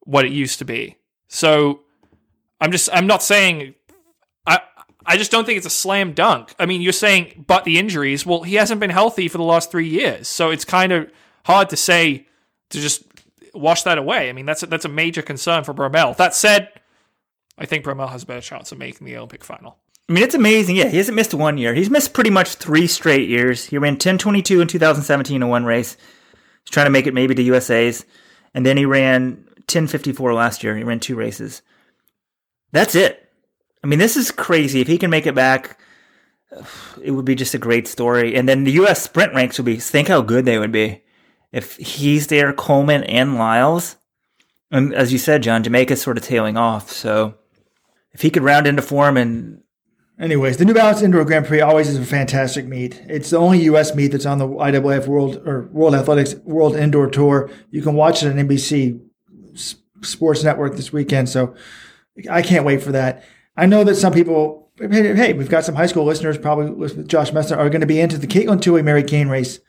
what it used to be. So I'm just I'm not saying I I just don't think it's a slam dunk. I mean, you're saying but the injuries. Well, he hasn't been healthy for the last 3 years. So it's kind of hard to say to just wash that away. I mean, that's a, that's a major concern for Bromell. That said, I think Bromell has a better chance of making the Olympic final. I mean, it's amazing. Yeah, he hasn't missed one year. He's missed pretty much three straight years. He ran 1022 in 2017 in one race. He's trying to make it maybe to USA's. And then he ran 1054 last year. He ran two races. That's it. I mean, this is crazy. If he can make it back, it would be just a great story. And then the U.S. sprint ranks would be, think how good they would be. If he's there, Coleman and Lyles. And as you said, John, Jamaica's sort of tailing off. So if he could round into form and Anyways, the New Balance Indoor Grand Prix always is a fantastic meet. It's the only U.S. meet that's on the IAAF World or World Athletics World Indoor Tour. You can watch it on NBC Sports Network this weekend. So I can't wait for that. I know that some people, hey, we've got some high school listeners probably with Josh Methner are going to be into the Katelyn Tuohy Mary Cain race.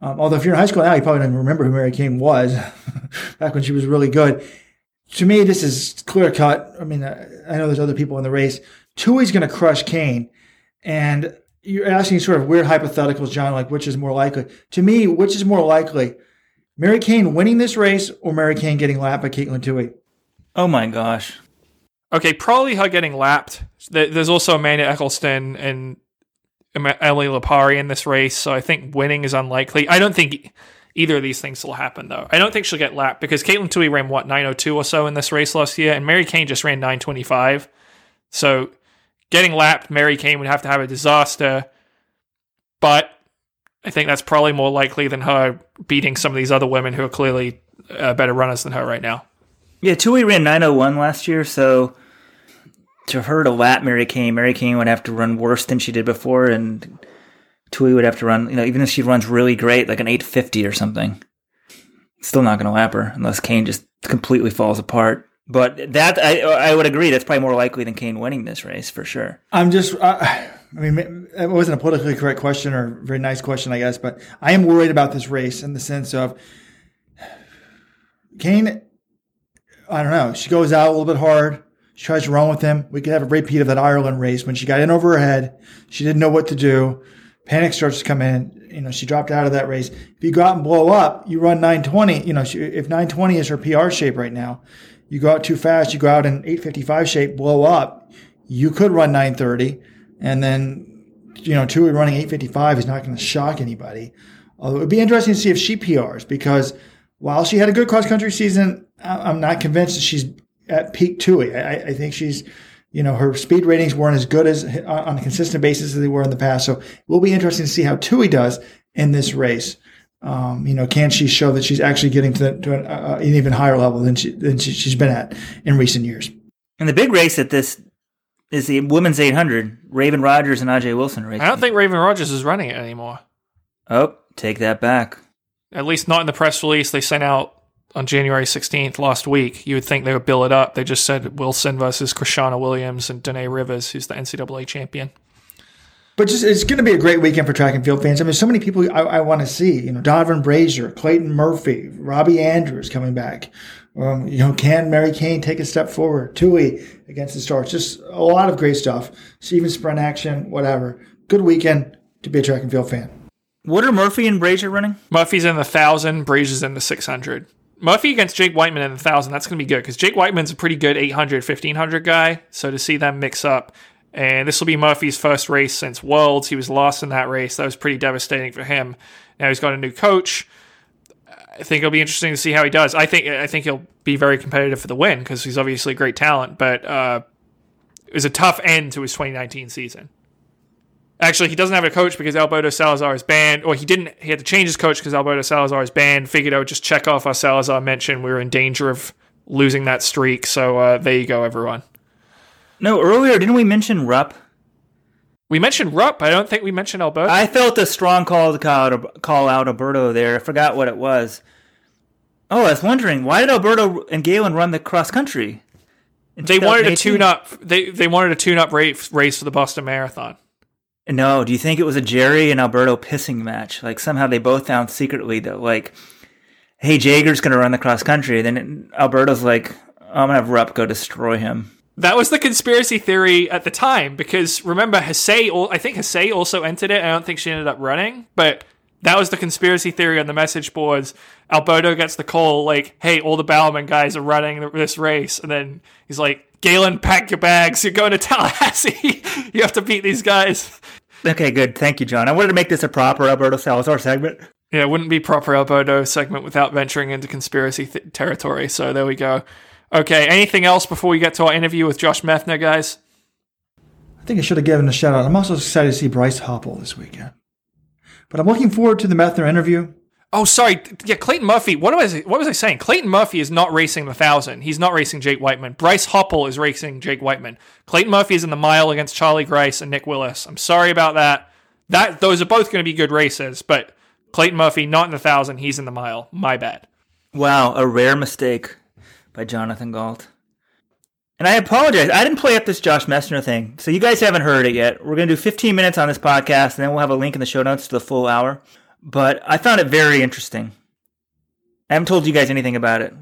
Um, although if you're in high school now, you probably don't even remember who Mary Cain was back when she was really good. To me, this is clear cut. I mean, I, I know there's other people in the race Tuohy's going to crush Cain. And you're asking sort of weird hypotheticals, John, like which is more likely. To me, which is more likely? Mary Cain winning this race or Mary Cain getting lapped by Katelyn Tuohy? Oh my gosh. Okay, probably her getting lapped. There's also Amanda Eccleston and Emily Lipari in this race, so I think winning is unlikely. I don't think either of these things will happen, though. I don't think she'll get lapped because Katelyn Tuohy ran, what, 902 or so in this race last year, and Mary Cain just ran 925. So getting lapped, Mary Cain would have to have a disaster. But I think that's probably more likely than her beating some of these other women who are clearly uh, better runners than her right now. Yeah, Tuohy ran 901 last year, so to her to lap Mary Cain. Mary Cain would have to run worse than she did before, and Tuohy would have to run, you know, even if she runs really great, like an 850 or something, still not going to lap her unless Cain just completely falls apart. But that I I would agree. That's probably more likely than Cain winning this race for sure. I'm just. I mean, it wasn't a politically correct question or very nice question, I guess, but I am worried about this race in the sense of Cain. I don't know. She goes out a little bit hard. She tries to run with him. We could have a repeat of that Ireland race when she got in over her head. She didn't know what to do. Panic starts to come in. You know, she dropped out of that race. If you go out and blow up, you run 920. You know, if 920 is her PR shape right now, you go out too fast, you go out in 855 shape, blow up, you could run 930. And then, you know, Tuohy running 855 is not going to shock anybody. Although it would be interesting to see if she PRs because while she had a good cross country season, I'm not convinced that she's at peak Tuohy. I, I think she's, you know, her speed ratings weren't as good as on a consistent basis as they were in the past. So it will be interesting to see how Tuohy does in this race. Um, you know, can she show that she's actually getting to, the, to an, uh, an, even higher level than she than she, has been at in recent years? And the big race at this is the women's 800. Raevyn Rogers and Ajeé Wilson racing. I don't think Raevyn Rogers is running it anymore. Oh, take that back. At least not in the press release they sent out on January 16th last week. You would think they would bill it up. They just said Wilson versus Krishana Williams and Danae Rivers, who's the NCAA champion. But just it's going to be a great weekend for track and field fans. I mean, so many people I, I want to see. You know, Donavan Brazier, Clayton Murphy, Robby Andrews coming back. Um, you know, can Mary Cain take a step forward? Tuohy against the Stars. Just a lot of great stuff. Steven sprint action, whatever. Good weekend to be a track and field fan. What are Murphy and Brazier running? Murphy's in the thousand, Brazier's in the six hundred. Murphy against Jake Wightman in the thousand, that's going to be good because Jake Wightman's a pretty good 800, 1500 guy. So to see them mix up, and this will be Murphy's first race since Worlds. He was lost in that race. That was pretty devastating for him. Now he's got a new coach. I think it'll be interesting to see how he does. I think I think he'll be very competitive for the win because he's obviously great talent. But uh, it was a tough end to his 2019 season. Actually, he doesn't have a coach because Alberto Salazar is banned, or he didn't. He had to change his coach because Alberto Salazar is banned. Figured I would just check off our Salazar mention. We were in danger of losing that streak. So uh, there you go, everyone. No, earlier didn't we mention Rupp? We mentioned Rupp. I don't think we mentioned Alberto. I felt a strong call to call out, call out Alberto there. I forgot what it was. Oh, I was wondering why did Alberto and Galen run the cross country? They wanted a tune up. They they wanted a tune up race race for the Boston Marathon. No, do you think it was a Jerry and Alberto pissing match? Like somehow they both found secretly that like, hey, Jager's gonna run the cross country. Then Alberto's like, I'm gonna have Rupp go destroy him. That was the conspiracy theory at the time because remember, Hasay, I think Hasay also entered it. I don't think she ended up running, but that was the conspiracy theory on the message boards. Alberto gets the call like, "Hey, all the Bowerman guys are running this race," and then he's like, "Galen, pack your bags. You're going to Tallahassee. you have to beat these guys." Okay, good. Thank you, John. I wanted to make this a proper Alberto Salazar segment. Yeah, it wouldn't be proper Alberto segment without venturing into conspiracy th- territory. So there we go. Okay, anything else before we get to our interview with Josh Methner, guys? I think I should have given a shout out. I'm also excited to see Bryce Hoppel this weekend. But I'm looking forward to the Methner interview. Oh, sorry. Yeah, Clayton Murphy. What was I, what was I saying? Clayton Murphy is not racing the thousand. He's not racing Jake Wightman. Bryce Hoppel is racing Jake Wightman. Clayton Murphy is in the mile against Charlie Grice and Nick Willis. I'm sorry about that. That those are both going to be good races, but Clayton Murphy not in the thousand. He's in the mile. My bad. Wow, a rare mistake by Jonathan Gault. And I apologize. I didn't play up this Josh Methner thing. So you guys haven't heard it yet. We're going to do 15 minutes on this podcast, and then we'll have a link in the show notes to the full hour. But I found it very interesting. I haven't told you guys anything about it.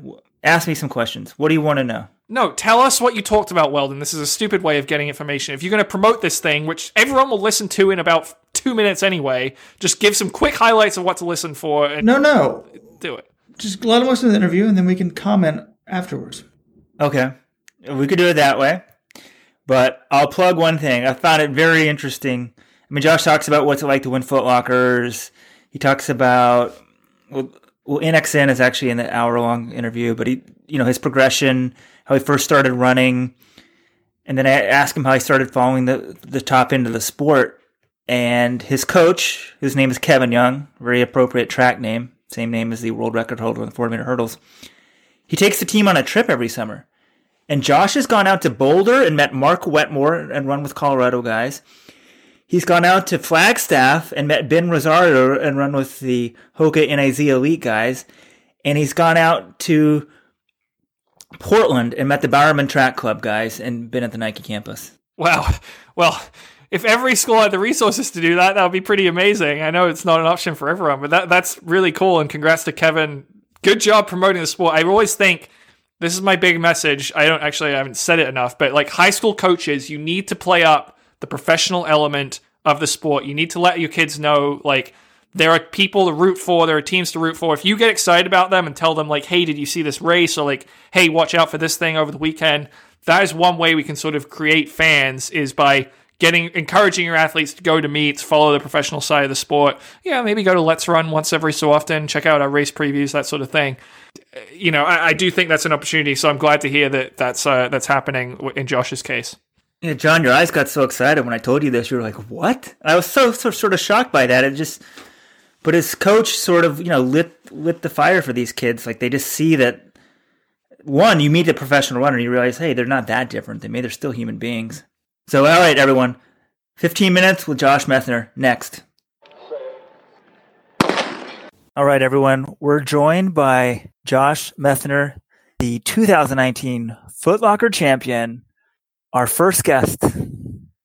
Ask me some questions. What do you want to know? No, tell us what you talked about, Weldon. This is a stupid way of getting information. If you're going to promote this thing, which everyone will listen to in about two minutes anyway, just give some quick highlights of what to listen for. And no, no. Do it. Just let them listen to the interview, and then we can comment afterwards. Okay. We could do it that way. But I'll plug one thing. I found it very interesting. I mean, Josh talks about what's it like to win Footlockers. He talks about well, well, NXN is actually in the hour long interview, but he, you know, his progression, how he first started running, and then I asked him how he started following the the top end of the sport. And his coach, whose name is Kevin Young, very appropriate track name, same name as the world record holder in the 400 meter hurdles. He takes the team on a trip every summer. And Josh has gone out to Boulder and met Mark Wetmore and run with Colorado guys. He's gone out to Flagstaff and met Ben Rosario and run with the Hoka NAZ Elite guys. And he's gone out to Portland and met the Bowerman Track Club guys and been at the Nike campus. Wow. Well, if every school had the resources to do that, that would be pretty amazing. I know it's not an option for everyone, but that that's really cool. And congrats to Kevin. Good job promoting the sport. I always think – this is my big message. I don't actually I haven't said it enough, but like high school coaches, you need to play up the professional element of the sport. You need to let your kids know like there are people to root for, there are teams to root for. If you get excited about them and tell them like, "Hey, did you see this race?" or like, "Hey, watch out for this thing over the weekend." That is one way we can sort of create fans is by getting encouraging your athletes to go to meets, follow the professional side of the sport. Yeah, maybe go to Let's Run once every so often, check out our race previews, that sort of thing. You know, I, I do think that's an opportunity. So I'm glad to hear that that's uh, that's happening in Josh's case. Yeah, John, your eyes got so excited when I told you this. You were like, "What?" I was so, so sort of shocked by that. It just, but his coach sort of, you know, lit lit the fire for these kids. Like they just see that one, you meet a professional runner, and you realize, hey, they're not that different than me. They're still human beings. So, all right, everyone. 15 minutes with Josh Methner next. All right, everyone. We're joined by Josh Methner, the 2019 Footlocker champion, our first guest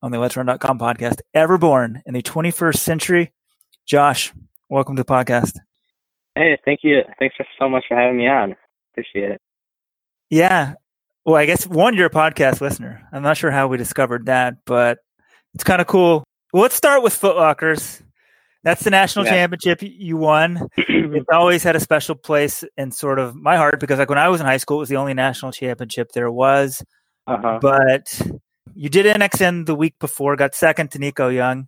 on the Let's Run.com podcast ever born in the 21st century. Josh, welcome to the podcast. Hey, thank you. Thanks so much for having me on. Appreciate it. Yeah, well, I guess one, you're a podcast listener. I'm not sure how we discovered that, but it's kind of cool. Well, let's start with Footlockers. That's the national yeah. championship you won. it's always had a special place in sort of my heart because, like, when I was in high school, it was the only national championship there was. Uh-huh. But you did NXN the week before, got second to Nico Young.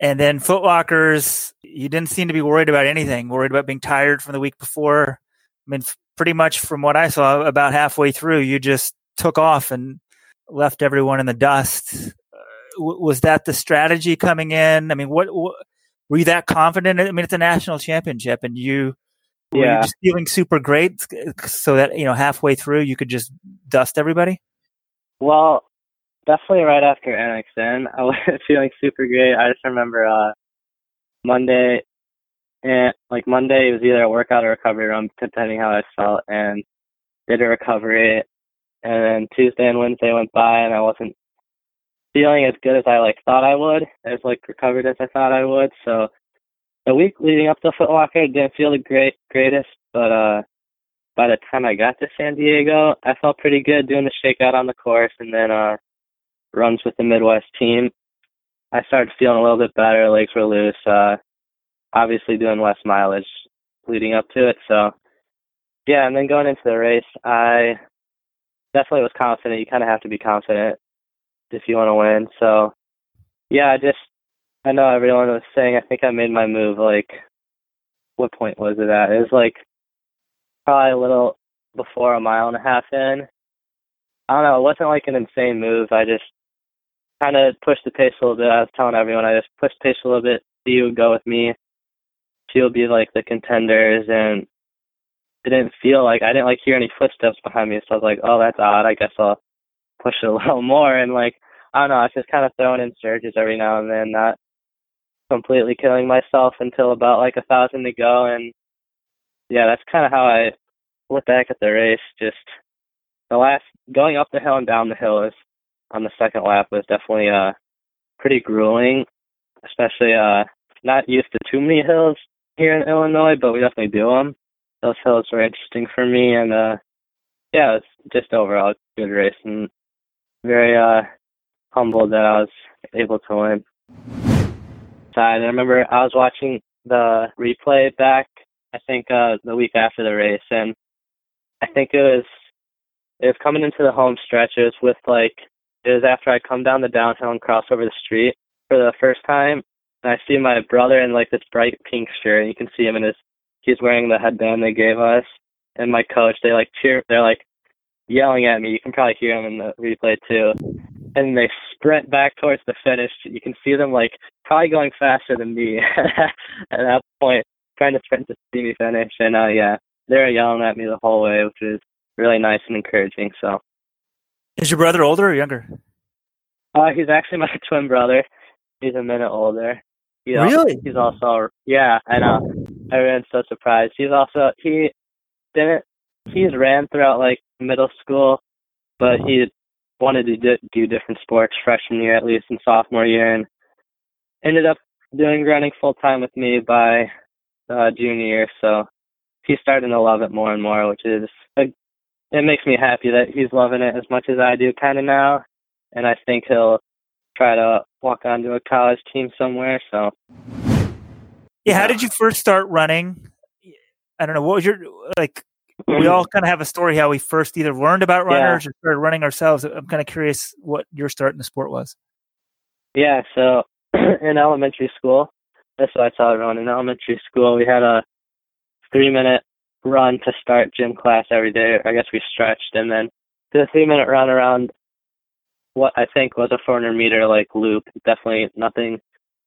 And then Footlockers, you didn't seem to be worried about anything, worried about being tired from the week before. I mean, pretty much from what I saw, about halfway through, you just took off and left everyone in the dust. Uh, was that the strategy coming in? I mean, what, what, were you that confident? I mean, it's a national championship, and you yeah. were you just feeling super great, so that you know halfway through you could just dust everybody. Well, definitely right after NXN, I was feeling super great. I just remember uh, Monday and like Monday, it was either a workout or recovery run, depending how I felt, and did a recovery. And then Tuesday and Wednesday went by, and I wasn't feeling as good as I like thought I would, as like recovered as I thought I would. So the week leading up to Footlocker didn't feel the great greatest, but uh by the time I got to San Diego, I felt pretty good doing the shakeout on the course and then uh runs with the Midwest team. I started feeling a little bit better, legs were loose, uh obviously doing less mileage leading up to it. So yeah, and then going into the race, I definitely was confident. You kind of have to be confident if you want to win. So yeah, I just I know everyone was saying I think I made my move like what point was it at? It was like probably a little before a mile and a half in. I don't know, it wasn't like an insane move. I just kind of pushed the pace a little bit. I was telling everyone I just pushed the pace a little bit. She would go with me. She would be like the contenders, and it didn't feel like I didn't like hear any footsteps behind me. So I was like, oh, that's odd. I guess I'll push it a little more. And like, I don't know, I was just kind of throwing in surges every now and then, not completely killing myself until about like a thousand to go. And yeah, that's kind of how I look back at the race. Just the last going up the hill and down the hill is on the second lap was definitely uh pretty grueling, especially uh not used to too many hills here in Illinois, but we definitely do them. Those hills were interesting for me, and uh yeah, it's just overall good race and very uh humbled that I was able to win. Side, I remember I was watching the replay back. I think uh the week after the race, and I think it was it was coming into the home stretch. It was with like it was after I come down the downhill and cross over the street for the first time, and I see my brother in like this bright pink shirt. And you can see him in his he's wearing the headband they gave us, and my coach. They like cheer. They're like yelling at me. You can probably hear them in the replay too. And they sprint back towards the finish. You can see them like probably going faster than me at that point, trying to sprint to see me finish. And uh yeah, they were yelling at me the whole way, which was really nice and encouraging. So Is your brother older or younger? uh he's actually my twin brother. He's a minute older. He al- Really? he's also yeah, I know. Everyone's so surprised. He's also he didn't he's ran throughout like middle school, but he wanted to do, different sports freshman year at least and sophomore year, and ended up doing running full time with me by uh, junior year. So he's starting to love it more and more, which is it makes me happy that he's loving it as much as I do kind of now, and I think he'll try to walk onto a college team somewhere. So Yeah. How did you first start running? I don't know. What was your like? We all kind of have a story how we first either learned about Yeah. runners or started running ourselves. I'm kind of curious what your start in the sport was. Yeah, so in elementary school, that's what I tell everyone. In elementary school, we had a three minute run to start gym class every day. I guess we stretched and then did a three minute run around what I think was a 400 meter like loop. Definitely nothing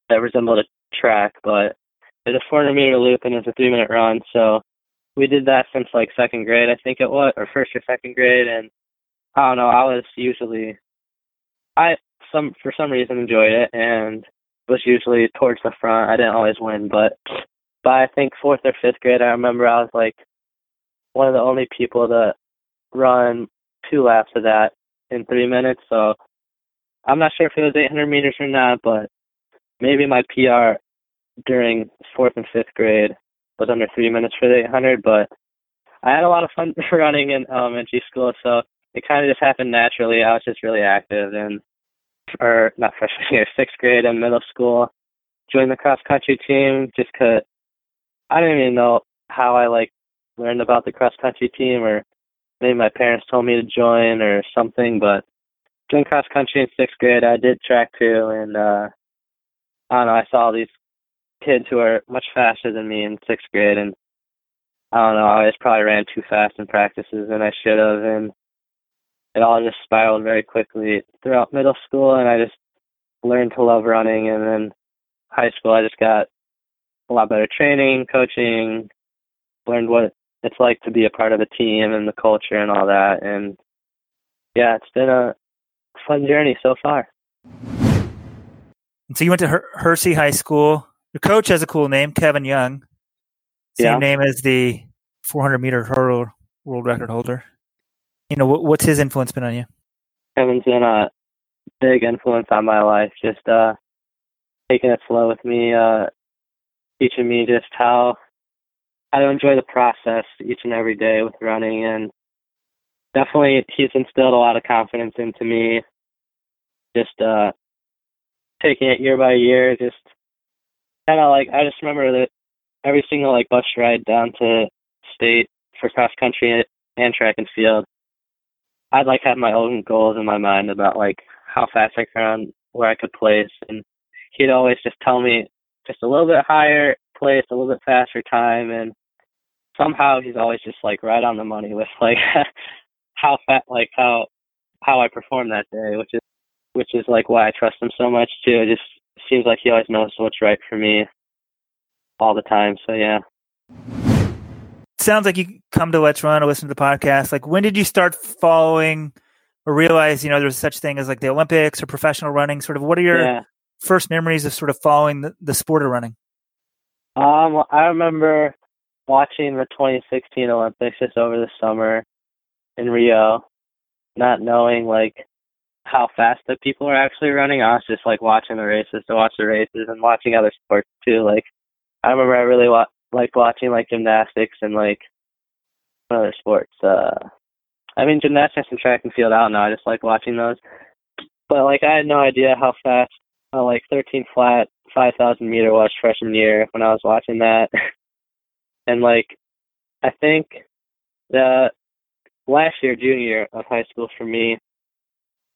that resembled a track, but it was a 400 meter loop and it was a three minute run. So we did that since like second grade, I think it was, or first or second grade. And I don't know, I was usually, I some for some reason enjoyed it and was usually towards the front. I didn't always win, but by I think fourth or fifth grade, I remember I was like one of the only people to run two laps of that in three minutes. So I'm not sure if it was 800 meters or not, but maybe my PR during fourth and fifth grade was under three minutes for the 800. But I had a lot of fun running in elementary school, so it kind of just happened naturally. I was just really active and or not freshman year, sixth grade and middle school. Joined the cross country team just 'cause I don't even know how I like learned about the cross country team or maybe my parents told me to join or something, but joined cross country in sixth grade. I did track too and uh I don't know, I saw these kids who are much faster than me in sixth grade and I don't know, I just probably ran too fast in practices than I should have and it all just spiraled very quickly throughout middle school and I just learned to love running and then high school I just got a lot better training, coaching, learned what it's like to be a part of a team and the culture and all that and yeah, it's been a fun journey so far. So you went to Her- Hersey High School. Your coach has a cool name, Kevin Young. Same Yeah. name as the 400 meter hurdle world record holder. You know, what, what's his influence been on you? Kevin's been a big influence on my life. Just uh, taking it slow with me, uh, teaching me just how how to enjoy the process each and every day with running, and definitely he's instilled a lot of confidence into me. Just uh, taking it year by year, just kind of like I just remember that every single like bus ride down to state for cross country and track and field, I'd like have my own goals in my mind about like how fast I can run, where I could place, and he'd always just tell me just a little bit higher place, a little bit faster time, and somehow he's always just like right on the money with like how fat, like how how I perform that day, which is which is like why I trust him so much too. Just seems like he always knows what's right for me all the time. So yeah. Sounds like you come to Let's Run or listen to the podcast. Like when did you start following or realize, you know, there's such thing as like the Olympics or professional running? Sort of what are your Yeah. first memories of sort of following the, the sport of running? Um, I remember watching the 2016 Olympics just over the summer in Rio, not knowing like how fast the people are actually running. I was just like watching the races to watch the races and watching other sports too. Like I remember I really wa- liked watching like gymnastics and like other sports. Uh, I mean gymnastics and track and field I don't know. I just like watching those. But like I had no idea how fast uh, like 13 flat 5,000 meter was freshman year when I was watching that. and like, I think the last year, junior of high school for me,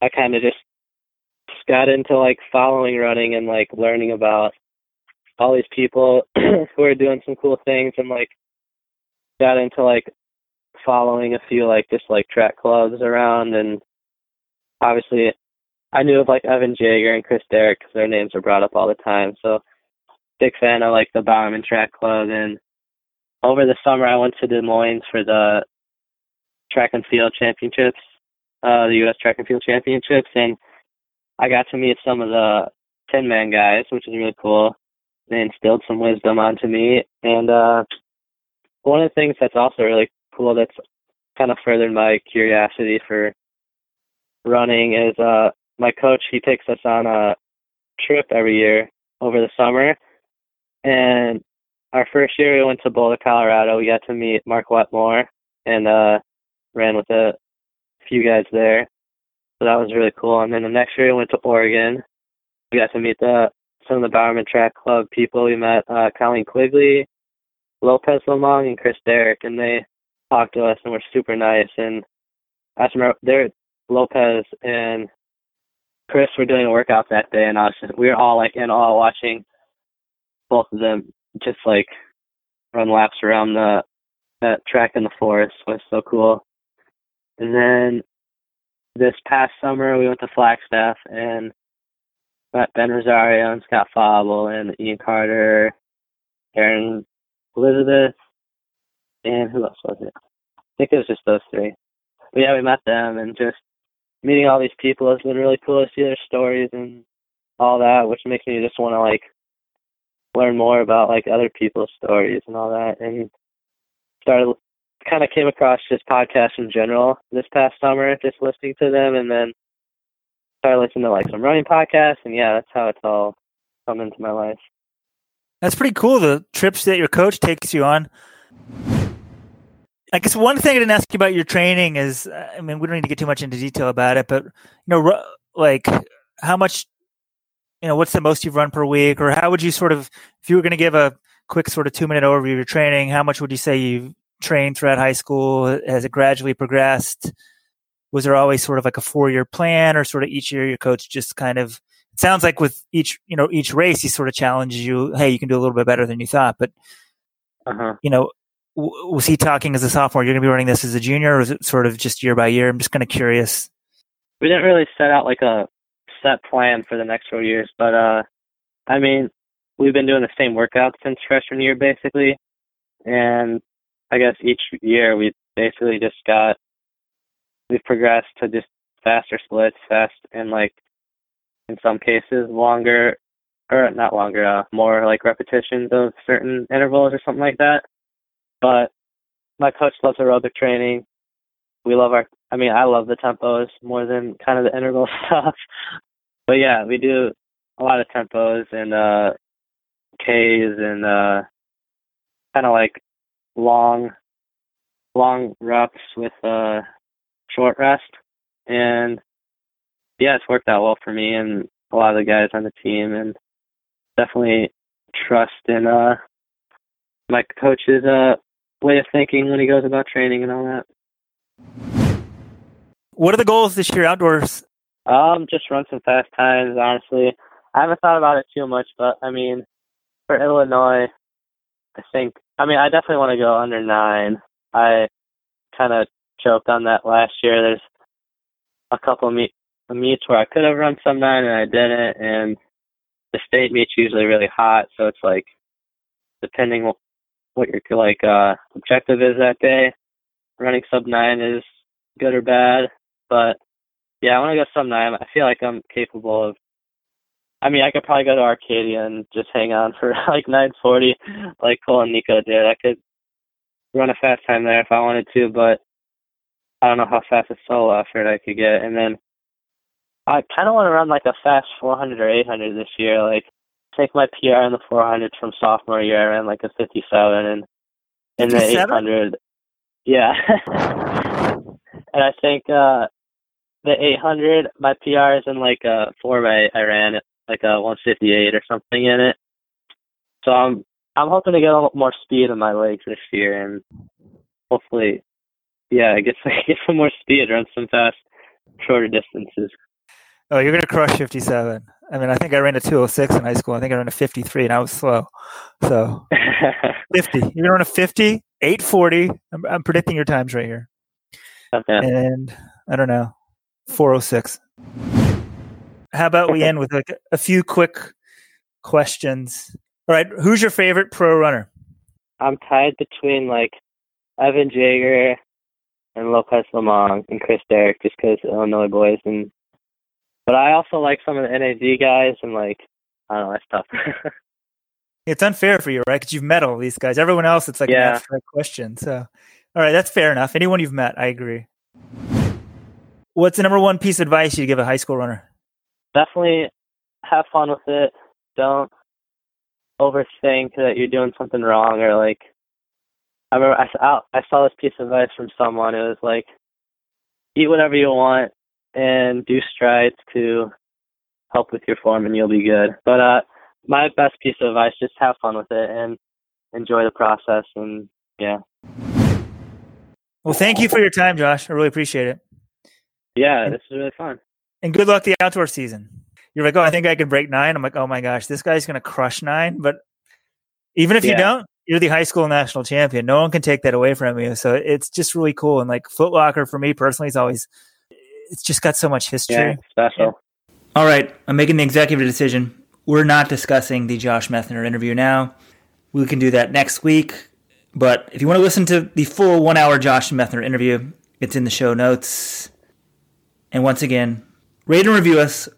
I kind of just got into like following running and like learning about all these people who are doing some cool things and like got into like following a few like just like track clubs around and obviously I knew of like Evan Jager and Chris Derrick because their names are brought up all the time. So big fan of like the Bowerman Track Club. And over the summer, I went to Des Moines for the track and field championships, uh, the U.S. track and field championships, and I got to meet some of the Tinman guys, which is really cool. They instilled some wisdom onto me, and uh, one of the things that's also really cool that's kind of furthered my curiosity for running is uh my coach he takes us on a trip every year over the summer and our first year we went to Boulder, Colorado. We got to meet Mark Wetmore and uh ran with a few guys there. So that was really cool. And then the next year we went to Oregon. We got to meet the some of the Bowerman Track Club people. We met uh Colleen Quigley, Lopez Lomong and Chris Derrick and they talked to us and were super nice and I just remember they're Lopez and Chris were doing a workout that day, and I was just, we were all like in awe watching both of them just like run laps around the that track in the forest. Was so cool. And then this past summer, we went to Flagstaff and met Ben Rosario and Scott Fauble and Ian Carter, Aaron Elizabeth, and who else was it? I think it was just those three. But yeah, we met them and just meeting all these people has been really cool to see their stories and all that, which makes me just want to like learn more about like other people's stories and all that. And started kind of came across just podcasts in general this past summer, just listening to them, and then started listening to like some running podcasts. And yeah, that's how it's all come into my life. That's pretty cool. The trips that your coach takes you on. I guess one thing I didn't ask you about your training is, I mean, we don't need to get too much into detail about it, but you know, like how much, you know, what's the most you've run per week, or how would you sort of, if you were going to give a quick sort of two minute overview of your training, how much would you say you've trained throughout high school? Has it gradually progressed? Was there always sort of like a four year plan, or sort of each year your coach just kind of? It sounds like with each, you know, each race, he sort of challenges you. Hey, you can do a little bit better than you thought, but Uh huh. you know, w- was he talking as a sophomore? You're going to be running this as a junior, or is it sort of just year by year? I'm just kind of curious. we didn't really set out like a set plan for the next four years, but uh I mean, we've been doing the same workouts since freshman year basically. And I guess each year we basically just got we've progressed to just faster splits, fast and like in some cases longer or not longer, uh more like repetitions of certain intervals or something like that. But my coach loves aerobic training. We love our I mean, I love the tempos more than kind of the interval stuff. but yeah, we do a lot of tempos and uh Ks and uh kind of like long long reps with a short rest. And yeah it's worked out well for me and a lot of the guys on the team and definitely trust in uh my coach's uh way of thinking when he goes about training and all that. What are the goals this year outdoors? um just run some fast times honestly. I haven't thought about it too much but i mean for illinois i think i mean i definitely want to go under nine i kind of choked on that last year there's a couple of meet, meets where i could have run some nine and i didn't and the state meet's usually really hot so it's like depending what, what your like uh objective is that day running sub nine is good or bad but yeah, I want to go sub nine. I feel like I'm capable of. I mean, I could probably go to Arcadia and just hang on for like 940, like Cole and Nico did. I could run a fast time there if I wanted to, but I don't know how fast a solo effort I could get. And then I kind of want to run like a fast 400 or 800 this year. Like take my PR in the 400 from sophomore year. I ran like a 57, and in the 800, yeah. and I think uh the 800, my PR is in like a four by I ran it like uh, a 158 or something in it. So I'm I'm hoping to get a little more speed in my legs this year, and hopefully, yeah, I guess I get some more speed, run some fast, shorter distances. Oh, you're gonna crush 57. I mean, I think I ran a 206 in high school. I think I ran a 53, and I was slow. So 50. You're gonna run a 50, 840. I'm, I'm predicting your times right here. okay. and I don't know, 406. How about we end with like a few quick questions? All right, who's your favorite pro runner? I'm tied between like Evan Jager and Lopez Lomong and Chris Derrick just because Illinois boys and but I also like some of the NAD guys and like I don't know that's tough. It's unfair for you, right? Because you've met all these guys. Everyone else, it's like Yeah. an abstract question. So, all right, that's fair enough. Anyone you've met, I agree. What's the number one piece of advice you'd give a high school runner? Definitely have fun with it. Don't overthink that you're doing something wrong or like I remember I saw I saw this piece of advice from someone. It was like eat whatever you want and do strides to help with your form and you'll be good. But uh my best piece of advice just have fun with it and enjoy the process and yeah. Well, thank you for your time, Josh. I really appreciate it. Yeah, this is really fun. And good luck the outdoor season. You're like, oh, I think I can break nine. I'm like, oh my gosh, this guy's going to crush nine. But even if you don't, you're the high school national champion. No one can take that away from you. So it's just really cool. And like Foot Locker for me personally is always, it's just got so much history. Yeah, special. All right, I'm making the executive decision. We're not discussing the Josh Methner interview now. We can do that next week. But if you want to listen to the full one hour Josh Methner interview, it's in the show notes. And once again, rate and review us